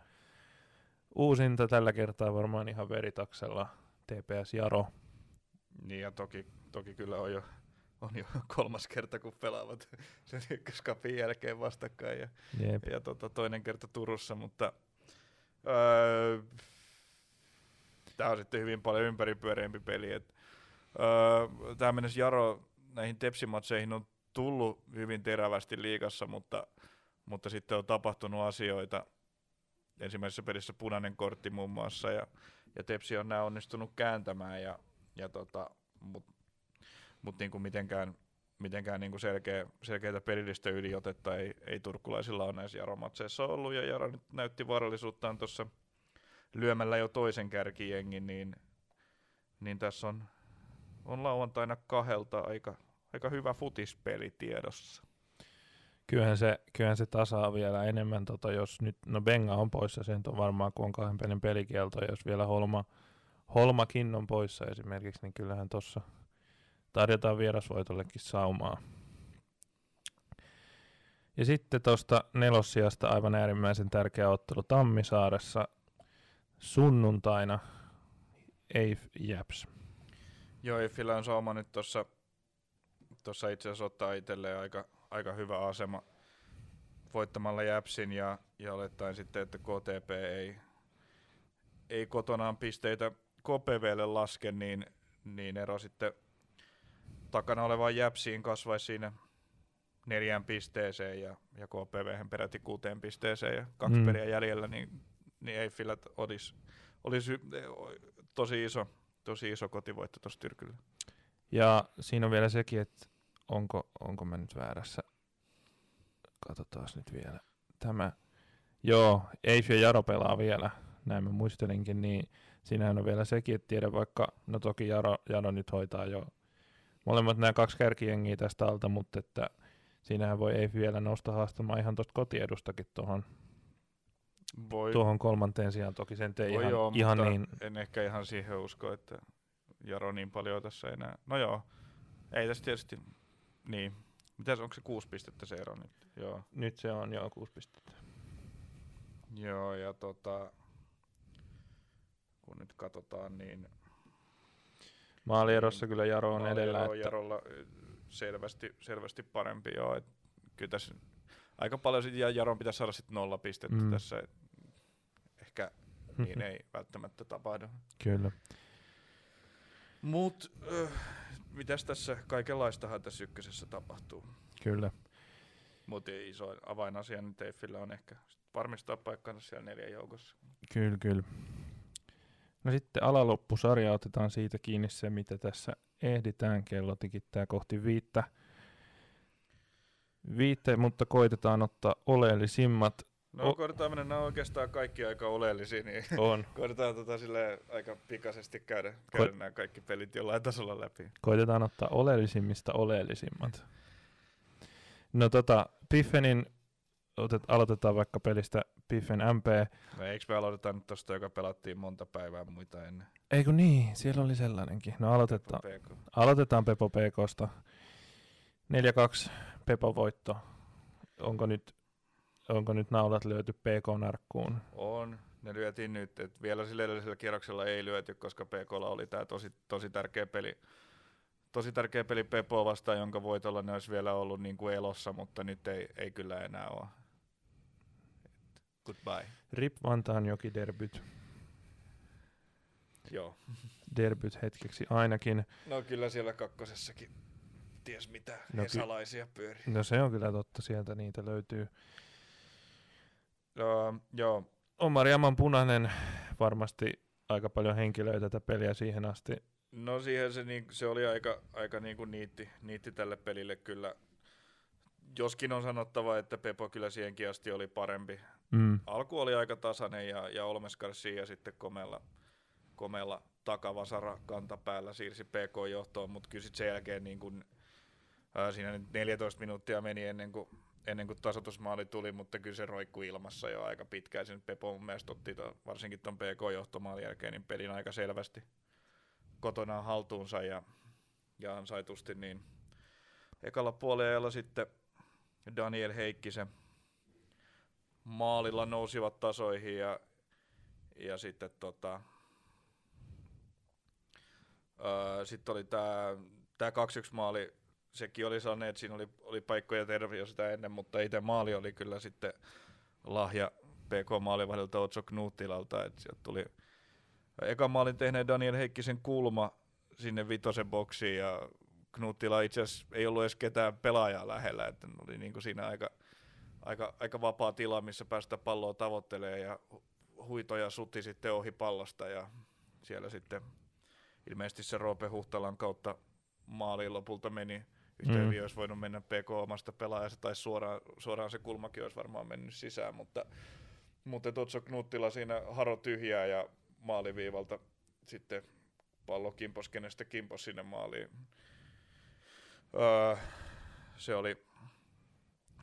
A: uusinta tällä kertaa varmaan ihan veritaksella TPS Jaro
B: Niin ja toki, toki kyllä on jo, on jo <laughs> kolmas kerta, kun pelaavat <laughs> sen ykköskapin jälkeen vastakkain ja,
A: Jep.
B: ja tota, toinen kerta Turussa, mutta öö, tämä on sitten hyvin paljon ympäripyöreämpi peli. Et, öö, tämä mennessä Jaro näihin tepsimatseihin on tullut hyvin terävästi liigassa, mutta, mutta sitten on tapahtunut asioita. Ensimmäisessä pelissä punainen kortti muun muassa ja, ja Tepsi on nämä onnistunut kääntämään, ja, ja tota, mutta mut niinku mitenkään, mitenkään niinku selkeä, selkeitä pelillistä yliotetta ei, ei turkulaisilla ole näissä Jaro-matseissa ollut, ja Jaro nyt näytti vaarallisuuttaan tuossa lyömällä jo toisen kärkijengin, niin, niin tässä on, on lauantaina kahdelta aika, aika hyvä futispeli tiedossa.
A: Kyllähän se, kyllähän se tasaa vielä enemmän, tota, jos nyt, no Benga on poissa, sen on varmaan kun on kahden pelin pelikielto, jos vielä Holma, Holmakin on poissa esimerkiksi, niin kyllähän tuossa tarjotaan vierasvoitollekin saumaa. Ja sitten tuosta nelossijasta aivan äärimmäisen tärkeä ottelu Tammisaaressa sunnuntaina Eif Japs.
B: Joo, Eiffillä on sauma nyt tuossa itse asiassa ottaa itselleen aika, aika hyvä asema voittamalla Jäpsin ja, ja olettaen sitten, että KTP ei, ei kotonaan pisteitä KPVlle laske, niin, niin ero sitten takana olevaan Jäpsiin kasvaisi siinä neljään pisteeseen ja, ja KPV peräti kuuteen pisteeseen ja kaksi
A: Mm.
B: peliä jäljellä, niin, niin Eiffillä olisi, olisi tosi iso, tosi iso kotivoitto tuossa Tyrkyllä.
A: Ja siinä on vielä sekin, että onko, onko mä nyt väärässä. Katsotaan nyt vielä. Tämä. Joo, Eif ja Jaro pelaa vielä. Näin mä muistelinkin, niin siinähän on vielä sekin, että tiedä vaikka, no toki Jaro, Jaro nyt hoitaa jo molemmat nämä kaksi kärkijengiä tästä alta, mutta että siinähän voi Eif vielä nousta haastamaan ihan tuosta kotiedustakin tuohon,
B: Voi,
A: tuohon kolmanteen sijaan. Toki sen ei
B: voi
A: ihan,
B: joo,
A: ihan niin,
B: en ehkä ihan siihen usko, että Jaro niin paljon tässä enää. No joo, ei tässä tietysti, niin. Mitäs, onko se kuusi pistettä se ero nyt? Joo,
A: nyt se on jo kuusi pistettä.
B: joo ja tota, kun nyt katsotaan, niin
A: Maalierossa kyllä Jaro on edellä.
B: on
A: Että,
B: Jarolla selvästi, selvästi parempi joo. Et kyllä tässä aika paljon sit, ja Jaron pitäisi saada sitten nolla pistettä
A: Mm.
B: tässä. Et ehkä niin ei välttämättä tapahdu. <laughs>
A: kyllä.
B: Mut äh, mitäs tässä kaikenlaistahan tässä ykkösessä tapahtuu?
A: Kyllä.
B: Mutta iso avainasia nyt Eiffillä on ehkä varmistaa paikkansa siellä neljän joukossa.
A: Kyllä, kyllä. No sitten alaloppusarja otetaan siitä kiinni se, mitä tässä ehditään. Kello tikittää kohti viittä. Viitte, mutta koitetaan ottaa oleellisimmat.
B: No
A: O-
B: mennä nämä oikeastaan kaikki aika oleellisia, niin <laughs>
A: On. <laughs>
B: koitetaan tota sille aika pikaisesti käydä, käydä nämä kaikki pelit jollain tasolla läpi.
A: Koitetaan ottaa oleellisimmista oleellisimmat. No tota, Piffenin, otet, aloitetaan vaikka pelistä Piffen MP.
B: No eikö me aloiteta nyt tosta, joka pelattiin monta päivää muita ennen?
A: Eikö niin, siellä oli sellainenkin. No aloitetaan,
B: PK.
A: aloitetaan Pepo PKsta. 4-2 Pepo voitto. Onko nyt, onko nyt naulat lyöty PK-narkkuun?
B: On. Ne lyötiin nyt. Et vielä sillä edellisellä kierroksella ei lyöty, koska PKlla oli tämä tosi, tosi tärkeä peli. Tosi tärkeä peli Pepoa vastaan, jonka voitolla ne olisi vielä ollut niin kuin elossa, mutta nyt ei, ei kyllä enää ole. Et Goodbye.
A: Rip Vantaan joki derbyt.
B: Joo.
A: Derbyt hetkeksi ainakin.
B: No kyllä siellä kakkosessakin ties mitä
A: No
B: salaisia pyörii.
A: No se on kyllä totta, sieltä niitä löytyy.
B: No, joo,
A: Omar Jaman punainen varmasti aika paljon henkilöitä tätä peliä siihen asti.
B: No siihen se, niin, se oli aika, aika niin kuin niitti, niitti tälle pelille kyllä. Joskin on sanottava, että Pepo kyllä siihenkin asti oli parempi.
A: Mm.
B: Alku oli aika tasainen ja, ja Olmes Garcia sitten komealla, komealla takavasara kantapäällä siirsi PK-johtoon, mutta kyllä sitten sen jälkeen niin kun, ää, siinä nyt 14 minuuttia meni ennen kuin, ennen kuin tasoitusmaali tuli, mutta kyllä se roikkui ilmassa jo aika pitkään. Sen Pepo mun mielestä otti to, varsinkin tuon PK-johtomaalin jälkeen niin pelin aika selvästi kotonaan haltuunsa ja, ja ansaitusti, niin ekalla puolella sitten Daniel Heikkisen maalilla nousivat tasoihin ja, ja sitten tota, Sitten oli tämä tää 2-1 maali, sekin oli sellainen, että siinä oli, oli paikkoja jo sitä ennen, mutta itse maali oli kyllä sitten lahja PK-maalivahdilta Otso Knuttilalta, että sieltä tuli ekan maalin tehneen Daniel Heikkisen kulma sinne vitosen boksiin ja Knuttila itse asiassa ei ollut edes ketään pelaajaa lähellä, että oli niin kuin siinä aika, aika, aika vapaa tila, missä päästä palloa tavoittelee ja huitoja sutti sitten ohi pallosta ja siellä sitten ilmeisesti se Roope Huhtalan kautta maaliin lopulta meni. Yhtä
A: Mm.
B: olisi voinut mennä PK omasta pelaajasta tai suoraan, suoraan se kulmakin olisi varmaan mennyt sisään, mutta, mutta Totso Knuttila siinä haro tyhjää ja maaliviivalta sitten pallo kimpos kenestä kimpos sinne maaliin. Öö, se oli,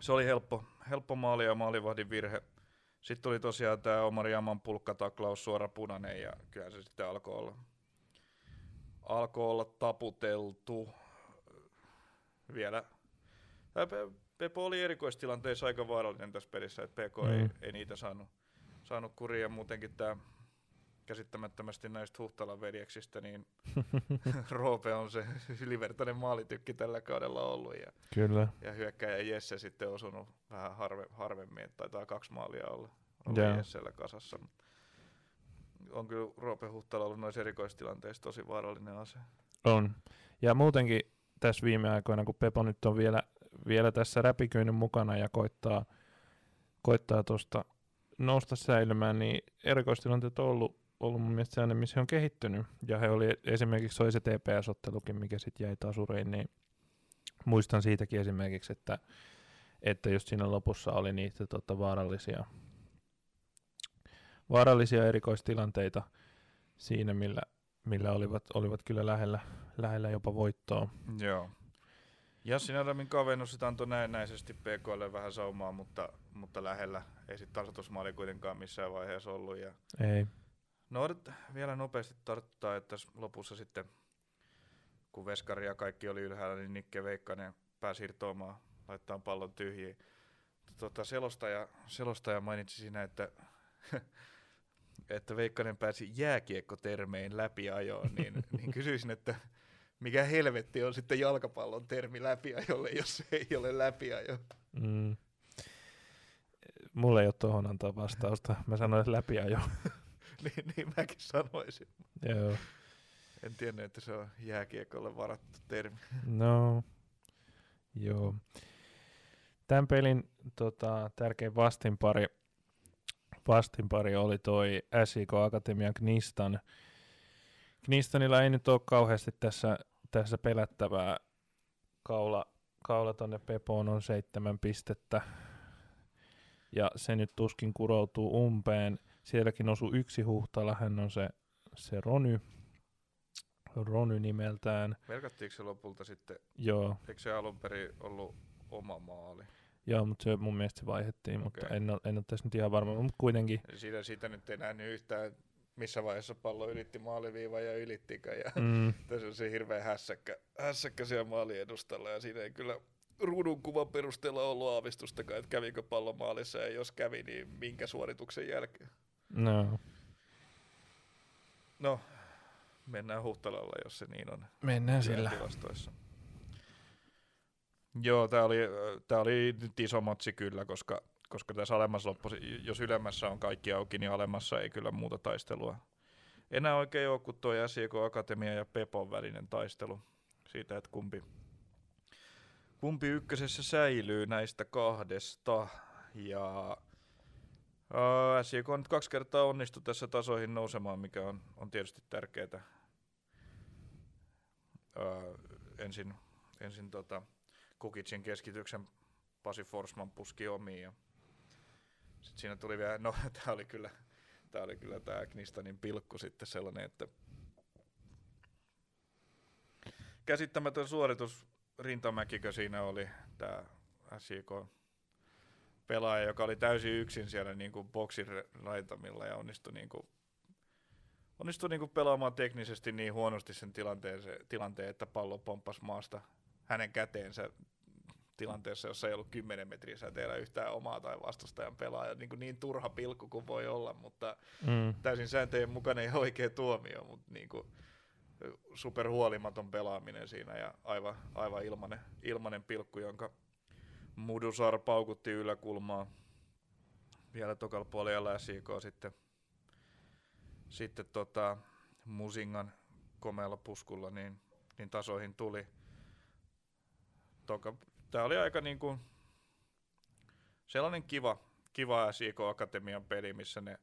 B: se oli helppo, helppo maali ja maalivahdin virhe. Sitten tuli tosiaan tämä Omari Aman pulkkataklaus suora punainen ja kyllä se sitten alkoi olla, alkoi olla taputeltu vielä. Pepo oli erikoistilanteessa aika vaarallinen tässä pelissä, että PK mm. ei, ei niitä saanut, saanut kuria muutenkin tämä käsittämättömästi näistä Huhtalan veljeksistä, niin <laughs> Roope on se ylivertainen maalitykki tällä kaudella ollut ja,
A: Kyllä.
B: ja hyökkäjä Jesse sitten osunut vähän harve, harvemmin, että taitaa kaksi maalia olla, olla
A: Joo.
B: Jessellä kasassa. On kyllä Roope Huhtala ollut noissa erikoistilanteissa tosi vaarallinen ase.
A: On. Ja muutenkin tässä viime aikoina, kun Pepo nyt on vielä, vielä tässä räpiköinnin mukana ja koittaa, koittaa tuosta nousta säilymään, niin erikoistilanteet on ollut, ollut mun mielestä sellainen, missä he on kehittynyt. Ja he oli esimerkiksi oli se TPS-ottelukin, mikä sitten jäi tasuriin, niin muistan siitäkin esimerkiksi, että, että just siinä lopussa oli niitä tota, vaarallisia, vaarallisia erikoistilanteita siinä, millä, millä olivat, olivat kyllä lähellä, lähellä jopa voittoa.
B: Joo. Jassin Adamin kavennus sitä antoi näennäisesti PKlle vähän saumaa, mutta, mutta lähellä. Ei sitten tasoitusmaali kuitenkaan missään vaiheessa ollut. Ja
A: Ei.
B: No odot- vielä nopeasti tarttaa, että lopussa sitten, kun Veskari ja kaikki oli ylhäällä, niin Nikke Veikkanen pääsi irtoamaan, laittaa pallon tyhjiin. Tota, selostaja, selostaja mainitsi siinä, että, <laughs> että Veikkanen pääsi jääkiekkotermein läpiajoon, niin, niin kysyisin, että mikä helvetti on sitten jalkapallon termi läpiajolle, jos se ei ole läpiajo.
A: Mm. Mulla ei ole tuohon antaa vastausta. Mä sanoin, että läpiajo. <laughs>
B: niin, niin mäkin sanoisin.
A: Joo.
B: En tiennyt, että se on jääkiekolle varattu termi.
A: No, joo. Tämän pelin tota, tärkein vastinpari, vastinpari oli toi SIK Akatemian Knistan. Knistanilla ei nyt ole kauheasti tässä, tässä pelättävää. Kaula, kaula tonne Pepoon on seitsemän pistettä. Ja se nyt tuskin kuroutuu umpeen. Sielläkin osuu yksi huhtala, hän on se, se Rony. Rony nimeltään.
B: Merkattiinko se lopulta sitten,
A: Joo,
B: eikö se alun perin ollut oma maali?
A: Joo, mutta se mun mielestä se vaihdettiin, mutta
B: Okei.
A: en, ole, en ole tässä nyt ihan varma, mutta kuitenkin.
B: Siitä, siitä nyt ei nähnyt yhtään, missä vaiheessa pallo ylitti maaliviivan ja ylittikö. Ja
A: Mm, <laughs>
B: tässä on se hirveä hässäkkä, hässäkkä siellä maalin edustalla ja siinä ei kyllä ruudun kuvan perusteella ollut aavistustakaan, että kävikö pallo maalissa ja jos kävi, niin minkä suorituksen jälkeen.
A: no,
B: No, mennään Huhtalalla, jos se niin on.
A: mennään sillä.
B: tilastoissa. Joo, tämä oli, tää oli nyt iso matsi kyllä, koska, koska tässä alemmassa loppu, jos ylemmässä on kaikki auki, niin alemmassa ei kyllä muuta taistelua. Enää oikein ole kuin tuo SJK Akatemia ja Pepon välinen taistelu siitä, että kumpi, kumpi ykkösessä säilyy näistä kahdesta. Ja ää, SJK on nyt kaksi kertaa onnistu tässä tasoihin nousemaan, mikä on, on tietysti tärkeää. Öö, ensin ensin tota, Kukitsin keskityksen Pasi Forsman puski omiin ja sitten siinä tuli vielä, no <laughs> tämä oli kyllä tämä oli kyllä tämä Knistanin pilkku sitten sellainen, että käsittämätön suoritus. Rintamäkikö siinä oli tämä SJK pelaaja, joka oli täysin yksin siellä niin kuin boksin laitamilla ja onnistui niin kuin onnistui niinku pelaamaan teknisesti niin huonosti sen tilanteen, se, tilanteen, että pallo pomppasi maasta hänen käteensä tilanteessa, jossa ei ollut 10 metriä säteellä yhtään omaa tai vastustajan pelaaja. Niin, kuin niin turha pilkku kuin voi olla, mutta
A: Mm,
B: täysin sääntöjen mukainen ja oikea tuomio, mutta niin kuin superhuolimaton pelaaminen siinä ja aivan, aivan ilmanen, ilmanen pilkku, jonka Mudusar paukutti yläkulmaa vielä tokalla puolella ja SIK sitten, sitten tota, Musingan komealla puskulla niin, niin tasoihin tuli. Toka, tää oli aika niin kuin sellainen kiva, kiva SIK Akatemian peli, missä ne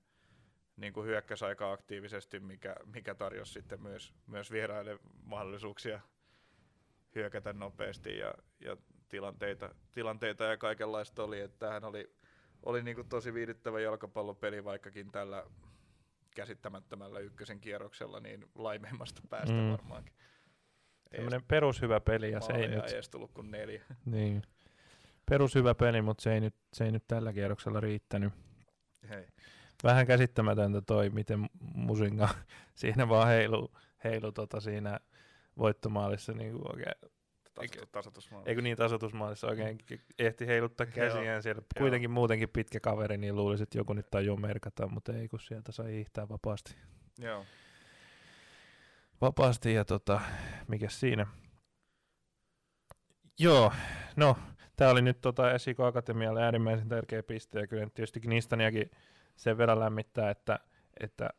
B: niin kuin hyökkäsi aika aktiivisesti, mikä, mikä tarjosi sitten myös, myös vieraille mahdollisuuksia hyökätä nopeasti ja, ja tilanteita, tilanteita ja kaikenlaista oli, että tämähän oli, oli niin kuin tosi viihdyttävä jalkapallopeli, vaikkakin tällä käsittämättömällä ykkösen kierroksella niin laimeimmasta päästä mm. varmaankin.
A: Tämmöinen perushyvä peli ja se ei nyt...
B: ei tullut kuin neljä.
A: Niin. Perushyvä peli, mutta se ei nyt, se ei nyt tällä kierroksella riittänyt.
B: Hei
A: vähän käsittämätöntä toi, miten Musinga <laughs> siinä vaan heilu, heilu tota siinä voittomaalissa niin kuin oikein
B: tasoitusmaalissa.
A: Eikö niin tasoitusmaalissa oikein ehti heiluttaa käsiään siellä. Kuitenkin muutenkin pitkä kaveri, niin luulisi, että joku nyt tajuu merkata, mutta ei kun sieltä sai hiihtää vapaasti.
B: Joo.
A: Vapaasti ja tota, mikä siinä. Joo, no, tämä oli nyt tota Esiko Akatemialle äärimmäisen tärkeä piste, ja kyllä tietysti Knistaniakin sen verran lämmittää, että, että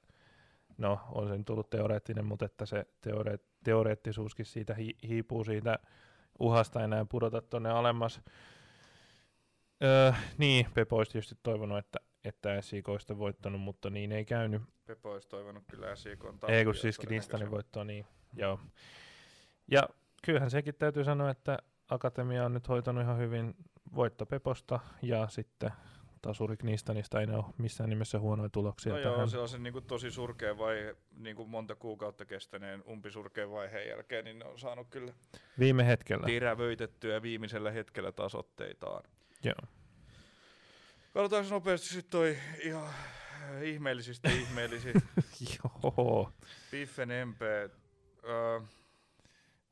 A: no on sen tullut teoreettinen, mutta että se teore, teoreettisuuskin siitä hi, hiipuu siitä uhasta enää pudota tuonne alemmas. Öö, niin, Pepo olisi tietysti toivonut, että, että SIK olisi voittanut, mutta niin ei käynyt.
B: Pepo olisi toivonut kyllä SIK
A: Ei kun siis Knistanin voittoa, niin joo. Ja kyllähän sekin täytyy sanoa, että Akatemia on nyt hoitanut ihan hyvin voitto Peposta ja sitten tasuri Knistanista ei ole missään nimessä huonoja tuloksia.
B: No
A: tähän.
B: joo, se on se niin kuin tosi surkea vaihe, niin kuin monta kuukautta kestäneen umpisurkeen vaiheen jälkeen, niin ne on saanut kyllä
A: viime hetkellä
B: terävöitettyä viimeisellä hetkellä tasotteitaan.
A: Joo.
B: Katsotaan nopeasti sitten toi ihan ihmeellisistä ihmeellisistä. <laughs>
A: Joo.
B: Biffen MP. Uh,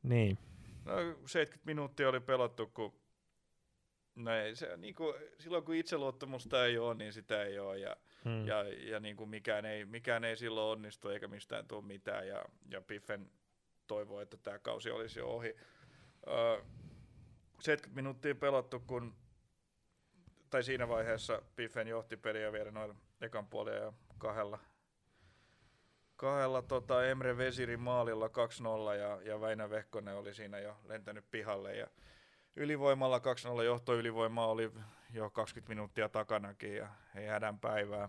A: niin.
B: No 70 minuuttia oli pelattu, kun No ei, se, niin kuin, silloin kun itseluottamusta ei ole, niin sitä ei ole. Ja, hmm. ja, ja niin kuin mikään, ei, mikään ei silloin onnistu eikä mistään tule mitään. Ja, ja Piffen toivoo, että tämä kausi olisi jo ohi. Öö, 70 minuuttia pelattu, kun tai siinä vaiheessa Piffen johti peliä vielä noin ekan puolia ja kahdella, kahdella tota Emre Vesirin maalilla 2-0 ja, ja Väinö Vehkonen oli siinä jo lentänyt pihalle ja ylivoimalla 2-0 johtoylivoima oli jo 20 minuuttia takanakin ja ei hädän päivää.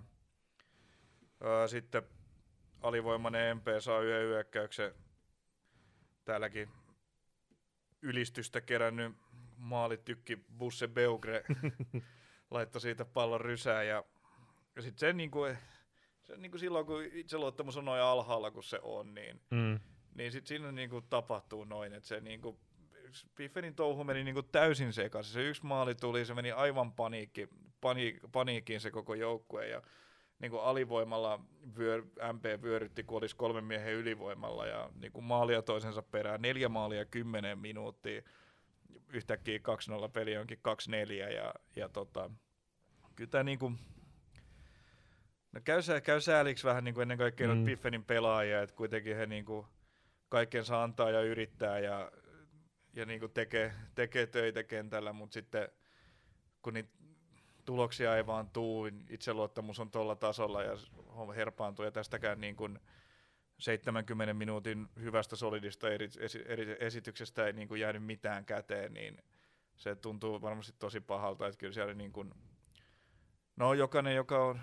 B: Sitten alivoimainen MP saa yhden hyökkäyksen. Täälläkin ylistystä kerännyt maalitykki Busse Beugre <laughs> laittoi siitä pallon rysää ja, ja sitten se, niinku, se niinku silloin kun itseluottamus on noin alhaalla kuin se on, niin, mm. niin sitten siinä niinku tapahtuu noin, että se niinku Biffenin touhu meni niin kuin täysin sekaisin. Se yksi maali tuli, se meni aivan paniikki, paniik, paniikkiin se koko joukkue ja niin kuin alivoimalla vyör, MP vyörytti, kun olisi kolmen miehen ylivoimalla ja niin kuin maalia toisensa perään. Neljä maalia kymmenen minuuttia. Yhtäkkiä 2-0 peli onkin 2-4 ja, ja tota, kyllä tämä niin kuin, no käy, käy sääliksi vähän niin kuin ennen kaikkea mm. Biffenin pelaajia, että kuitenkin he niin kuin kaikkensa antaa ja yrittää ja ja niin kuin tekee, tekee töitä kentällä, mutta sitten kun niitä tuloksia ei vaan tuu, niin itseluottamus on tuolla tasolla ja herpaantuu ja tästäkään niin kuin 70 minuutin hyvästä solidista eri, eri, esityksestä ei niin kuin jäänyt mitään käteen, niin se tuntuu varmasti tosi pahalta, että kyllä siellä niin kuin, no jokainen, joka on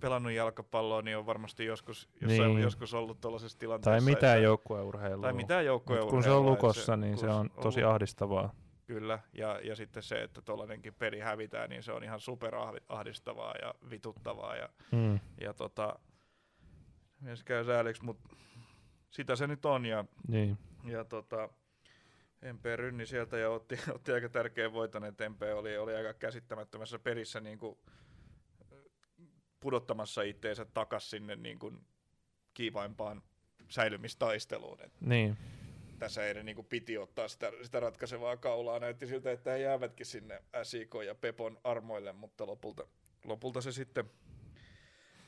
B: pelannut jalkapalloa, niin on varmasti joskus, jossain, niin. joskus ollut tuollaisessa tilanteessa.
A: Tai mitään joukkueurheilua.
B: Tai mitään joukkueurheilua.
A: Kun se on lukossa, se, niin se on tosi on, ahdistavaa.
B: Kyllä, ja, ja sitten se, että tuollainenkin peli hävitään, niin se on ihan super ahdistavaa ja vituttavaa. Ja, hmm. ja tota, mies käy sääliksi, mutta sitä se nyt on. Ja,
A: niin.
B: ja tota, MP rynni sieltä ja otti, <laughs> otti aika tärkeän voiton, että MP oli, oli aika käsittämättömässä perissä niin kuin pudottamassa itteensä takas sinne niin kuin kiivaimpaan säilymistaisteluun. Et
A: niin.
B: Tässä ei niin kuin piti ottaa sitä, sitä ratkaisevaa kaulaa. Näytti siltä, että he jäävätkin sinne SIK ja Pepon armoille, mutta lopulta, lopulta se sitten,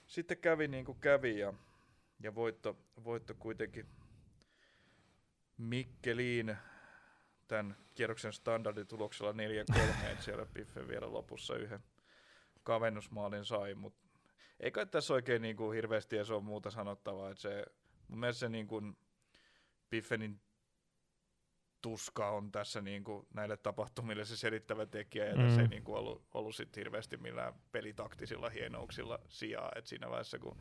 B: sitten kävi niin kuin kävi ja, ja voitto, voitto kuitenkin, Mikkeliin tämän kierroksen standardituloksella 4-3, että siellä Piffen vielä lopussa yhden kavennusmaalin sai, mutta ei kai tässä oikein niin kuin hirveästi edes ole muuta sanottavaa, että se, mun mielestä se niin kuin Piffenin tuska on tässä niin kuin näille tapahtumille se selittävä tekijä, ja mm. tässä ei niin kuin ollut, ollut sit hirveästi millään pelitaktisilla hienouksilla sijaa, että siinä vaiheessa kun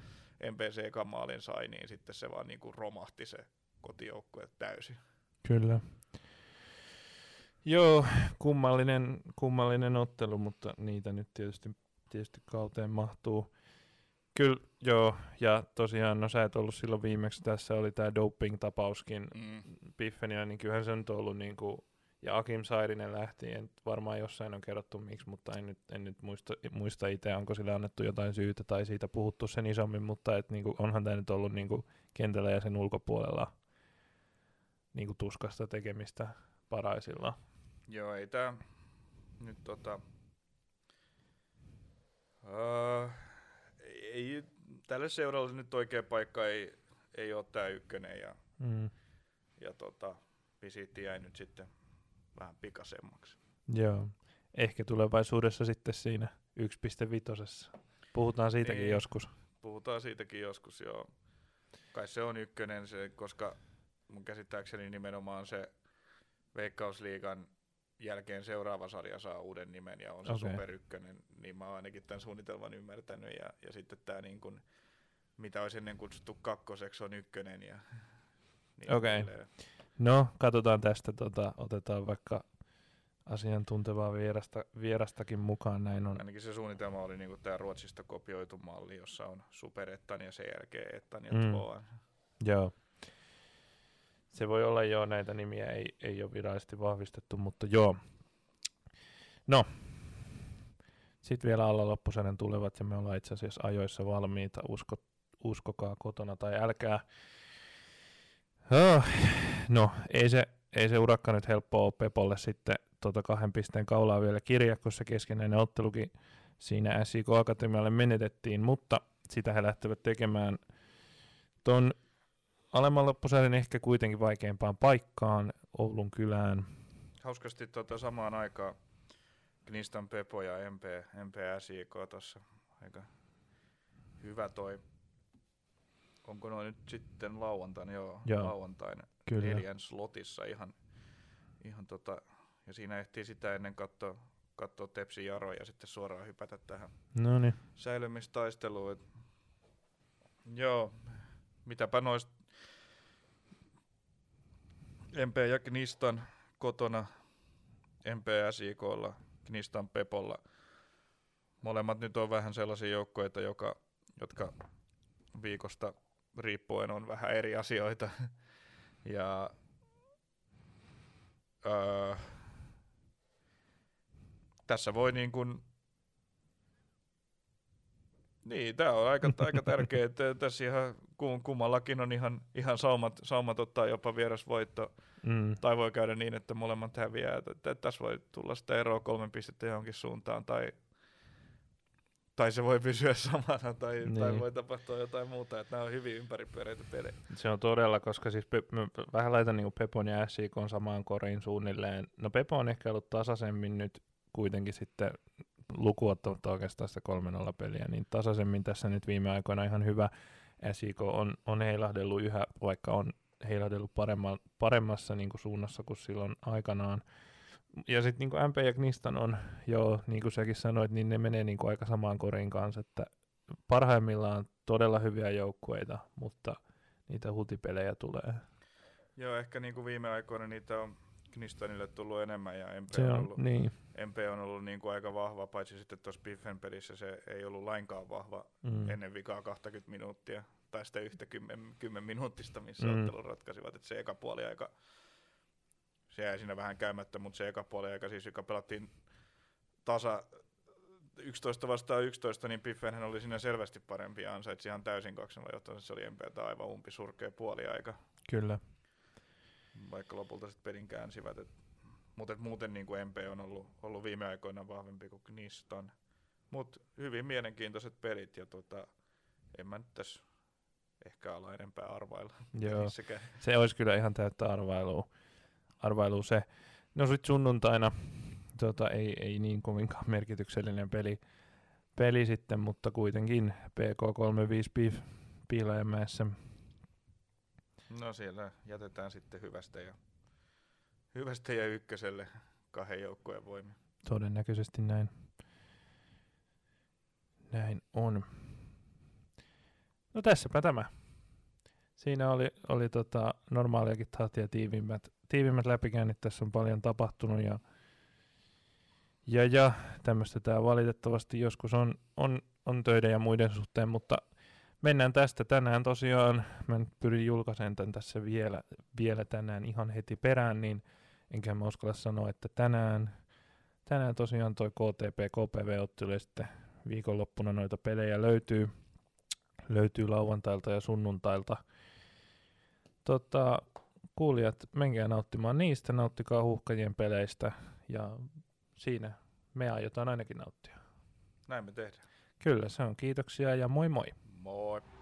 B: MPC maalin sai, niin sitten se vaan niin kuin romahti se kotijoukkue täysin.
A: Kyllä. Joo, kummallinen, kummallinen ottelu, mutta niitä nyt tietysti, tietysti kauteen mahtuu. Kyllä, joo, ja tosiaan, no sä et ollut silloin viimeksi, tässä oli tämä doping-tapauskin mm. Piffenia, niin kyllähän se nyt on ollut niin kuin, ja Akim Sairinen lähti, en, varmaan jossain on kerrottu miksi, mutta en nyt, en nyt muista, muista itse, onko sille annettu jotain syytä tai siitä puhuttu sen isommin, mutta et, niin kuin, onhan tämä nyt ollut niin kuin, kentällä ja sen ulkopuolella niin kuin, tuskasta tekemistä paraisilla.
B: Joo, ei tämä nyt tota... Uh, ei, tälle seuralle nyt oikea paikka ei, ei ole tämä ykkönen ja, mm. ja tota, visiitti jäi nyt sitten vähän pikasemmaksi.
A: Joo, ehkä tulevaisuudessa sitten siinä 1.5. Puhutaan siitäkin niin, joskus.
B: Puhutaan siitäkin joskus, joo. Kai se on ykkönen, se, koska mun käsittääkseni nimenomaan se Veikkausliigan jälkeen seuraava sarja saa uuden nimen ja on se okay. Super Ykkönen, niin mä oon ainakin tämän suunnitelman ymmärtänyt ja, ja sitten tämä niin kuin, mitä olisi ennen kutsuttu kakkoseksi on ykkönen ja <laughs>
A: niin Okei. Okay. No, katsotaan tästä, tota, otetaan vaikka asiantuntevaa vierasta, vierastakin mukaan, näin on.
B: Ainakin se suunnitelma oli niin tämä Ruotsista kopioitu malli, jossa on Super Ettan ja sen jälkeen Ettan ja mm.
A: Joo. Se voi olla jo, näitä nimiä ei, ei ole virallisesti vahvistettu, mutta joo. No, sitten vielä alla loppusarjan tulevat ja me ollaan itse asiassa ajoissa valmiita, Usko, uskokaa kotona tai älkää. Oh, no, ei se, ei se urakka nyt helppoa ole Pepolle sitten tota kahden pisteen kaulaa vielä kirja, kun se keskenäinen ottelukin siinä SIK Akatemialle menetettiin, mutta sitä he lähtevät tekemään ton alemman loppusarjan ehkä kuitenkin vaikeimpaan paikkaan, Oulun kylään.
B: Hauskasti tuota samaan aikaan Knistan Pepo ja MP, MPSIK tuossa aika hyvä toi. Onko noin nyt sitten lauantaina? Joo, Joo lauantaina kyllä. neljän slotissa ihan, ihan tota, ja siinä ehtii sitä ennen katsoa, katsoa Tepsi Jaro ja sitten suoraan hypätä tähän
A: Noniin.
B: säilymistaisteluun. Joo, mitäpä noista MP ja Knistan kotona MPSIKlla, Knistan Pepolla. Molemmat nyt on vähän sellaisia joukkoja, joka, jotka viikosta riippuen on vähän eri asioita. <laughs> ja öö, tässä voi niin kuin niin, tämä on aika, aika tärkeää, että tässä ihan kummallakin on ihan, ihan saumat, saumat ottaa jopa vierasvoitto, mm. tai voi käydä niin, että molemmat häviää, että, että tässä voi tulla sitä eroa kolmen pistettä johonkin suuntaan, tai, tai se voi pysyä <laughs> samana, tai, niin. tai voi tapahtua jotain muuta, että nämä on hyvin ympäripyöreitä pelejä.
A: Se on todella, koska siis pe- vähän laitan niin Pepon ja SIK samaan koriin suunnilleen. No Pepo on ehkä ollut tasaisemmin nyt kuitenkin sitten lukuottamatta oikeastaan sitä 3-0 peliä, niin tasaisemmin tässä nyt viime aikoina ihan hyvä SIK on, on heilahdellut yhä, vaikka on heilahdellut paremma, paremmassa niin kuin suunnassa kuin silloin aikanaan. Ja sitten niin MP ja Knistan on, joo, niin kuin säkin sanoit, niin ne menee niin kuin aika samaan korin kanssa, että parhaimmillaan todella hyviä joukkueita, mutta niitä hutipelejä tulee.
B: Joo, ehkä niin kuin viime aikoina niitä on Knistanille tullut enemmän ja MP
A: se
B: on,
A: on ollut, niin.
B: MP on ollut niin kuin aika vahva, paitsi sitten tuossa Biffen pelissä se ei ollut lainkaan vahva mm. ennen vikaa 20 minuuttia tai sitä yhtä 10, 10 minuuttista, missä mm. ottelun ratkaisivat, että se eka puoli aika, se jäi siinä vähän käymättä, mutta se eka puoli aika siis, joka pelattiin tasa 11 vastaan 11, niin Biffenhän oli siinä selvästi parempi ja ansaitsi ihan täysin 2 jotta se oli MPtä aivan umpi surkea puoli aika.
A: Kyllä
B: vaikka lopulta sitten pelin käänsivät. Et, mutta et muuten niin kuin MP on ollut, ollut viime aikoina vahvempi kuin Knistan. Mutta hyvin mielenkiintoiset pelit ja tota, en mä nyt tässä ehkä ala enempää arvailla.
A: Joo, se olisi kyllä ihan täyttä arvailua, arvailua se. No sitten sunnuntaina tota, ei, ei niin kovinkaan merkityksellinen peli, peli sitten, mutta kuitenkin PK35 Beef Piilajamäessä.
B: No siellä jätetään sitten hyvästä ja, hyvästä ja ykköselle kahden joukkueen voimia.
A: Todennäköisesti näin. Näin on. No tässäpä tämä. Siinä oli, oli tota normaaliakin tahtia tiivimmät, tiivimmät läpikäynnit. Tässä on paljon tapahtunut ja, ja, ja tämmöistä tämä valitettavasti joskus on, on, on töiden ja muiden suhteen, mutta mennään tästä tänään tosiaan. Mä nyt pyrin julkaisemaan tämän tässä vielä, vielä tänään ihan heti perään, niin enkä mä uskalla sanoa, että tänään tänään tosiaan toi KTP, KPV-ottelu ja sitten viikonloppuna noita pelejä löytyy, löytyy lauantailta ja sunnuntailta. Tota, kuulijat, menkää nauttimaan niistä, nauttikaa huuhkajien peleistä ja siinä me aiotaan ainakin nauttia.
B: Näin me tehdään.
A: Kyllä, se on. Kiitoksia ja moi moi.
B: Moi.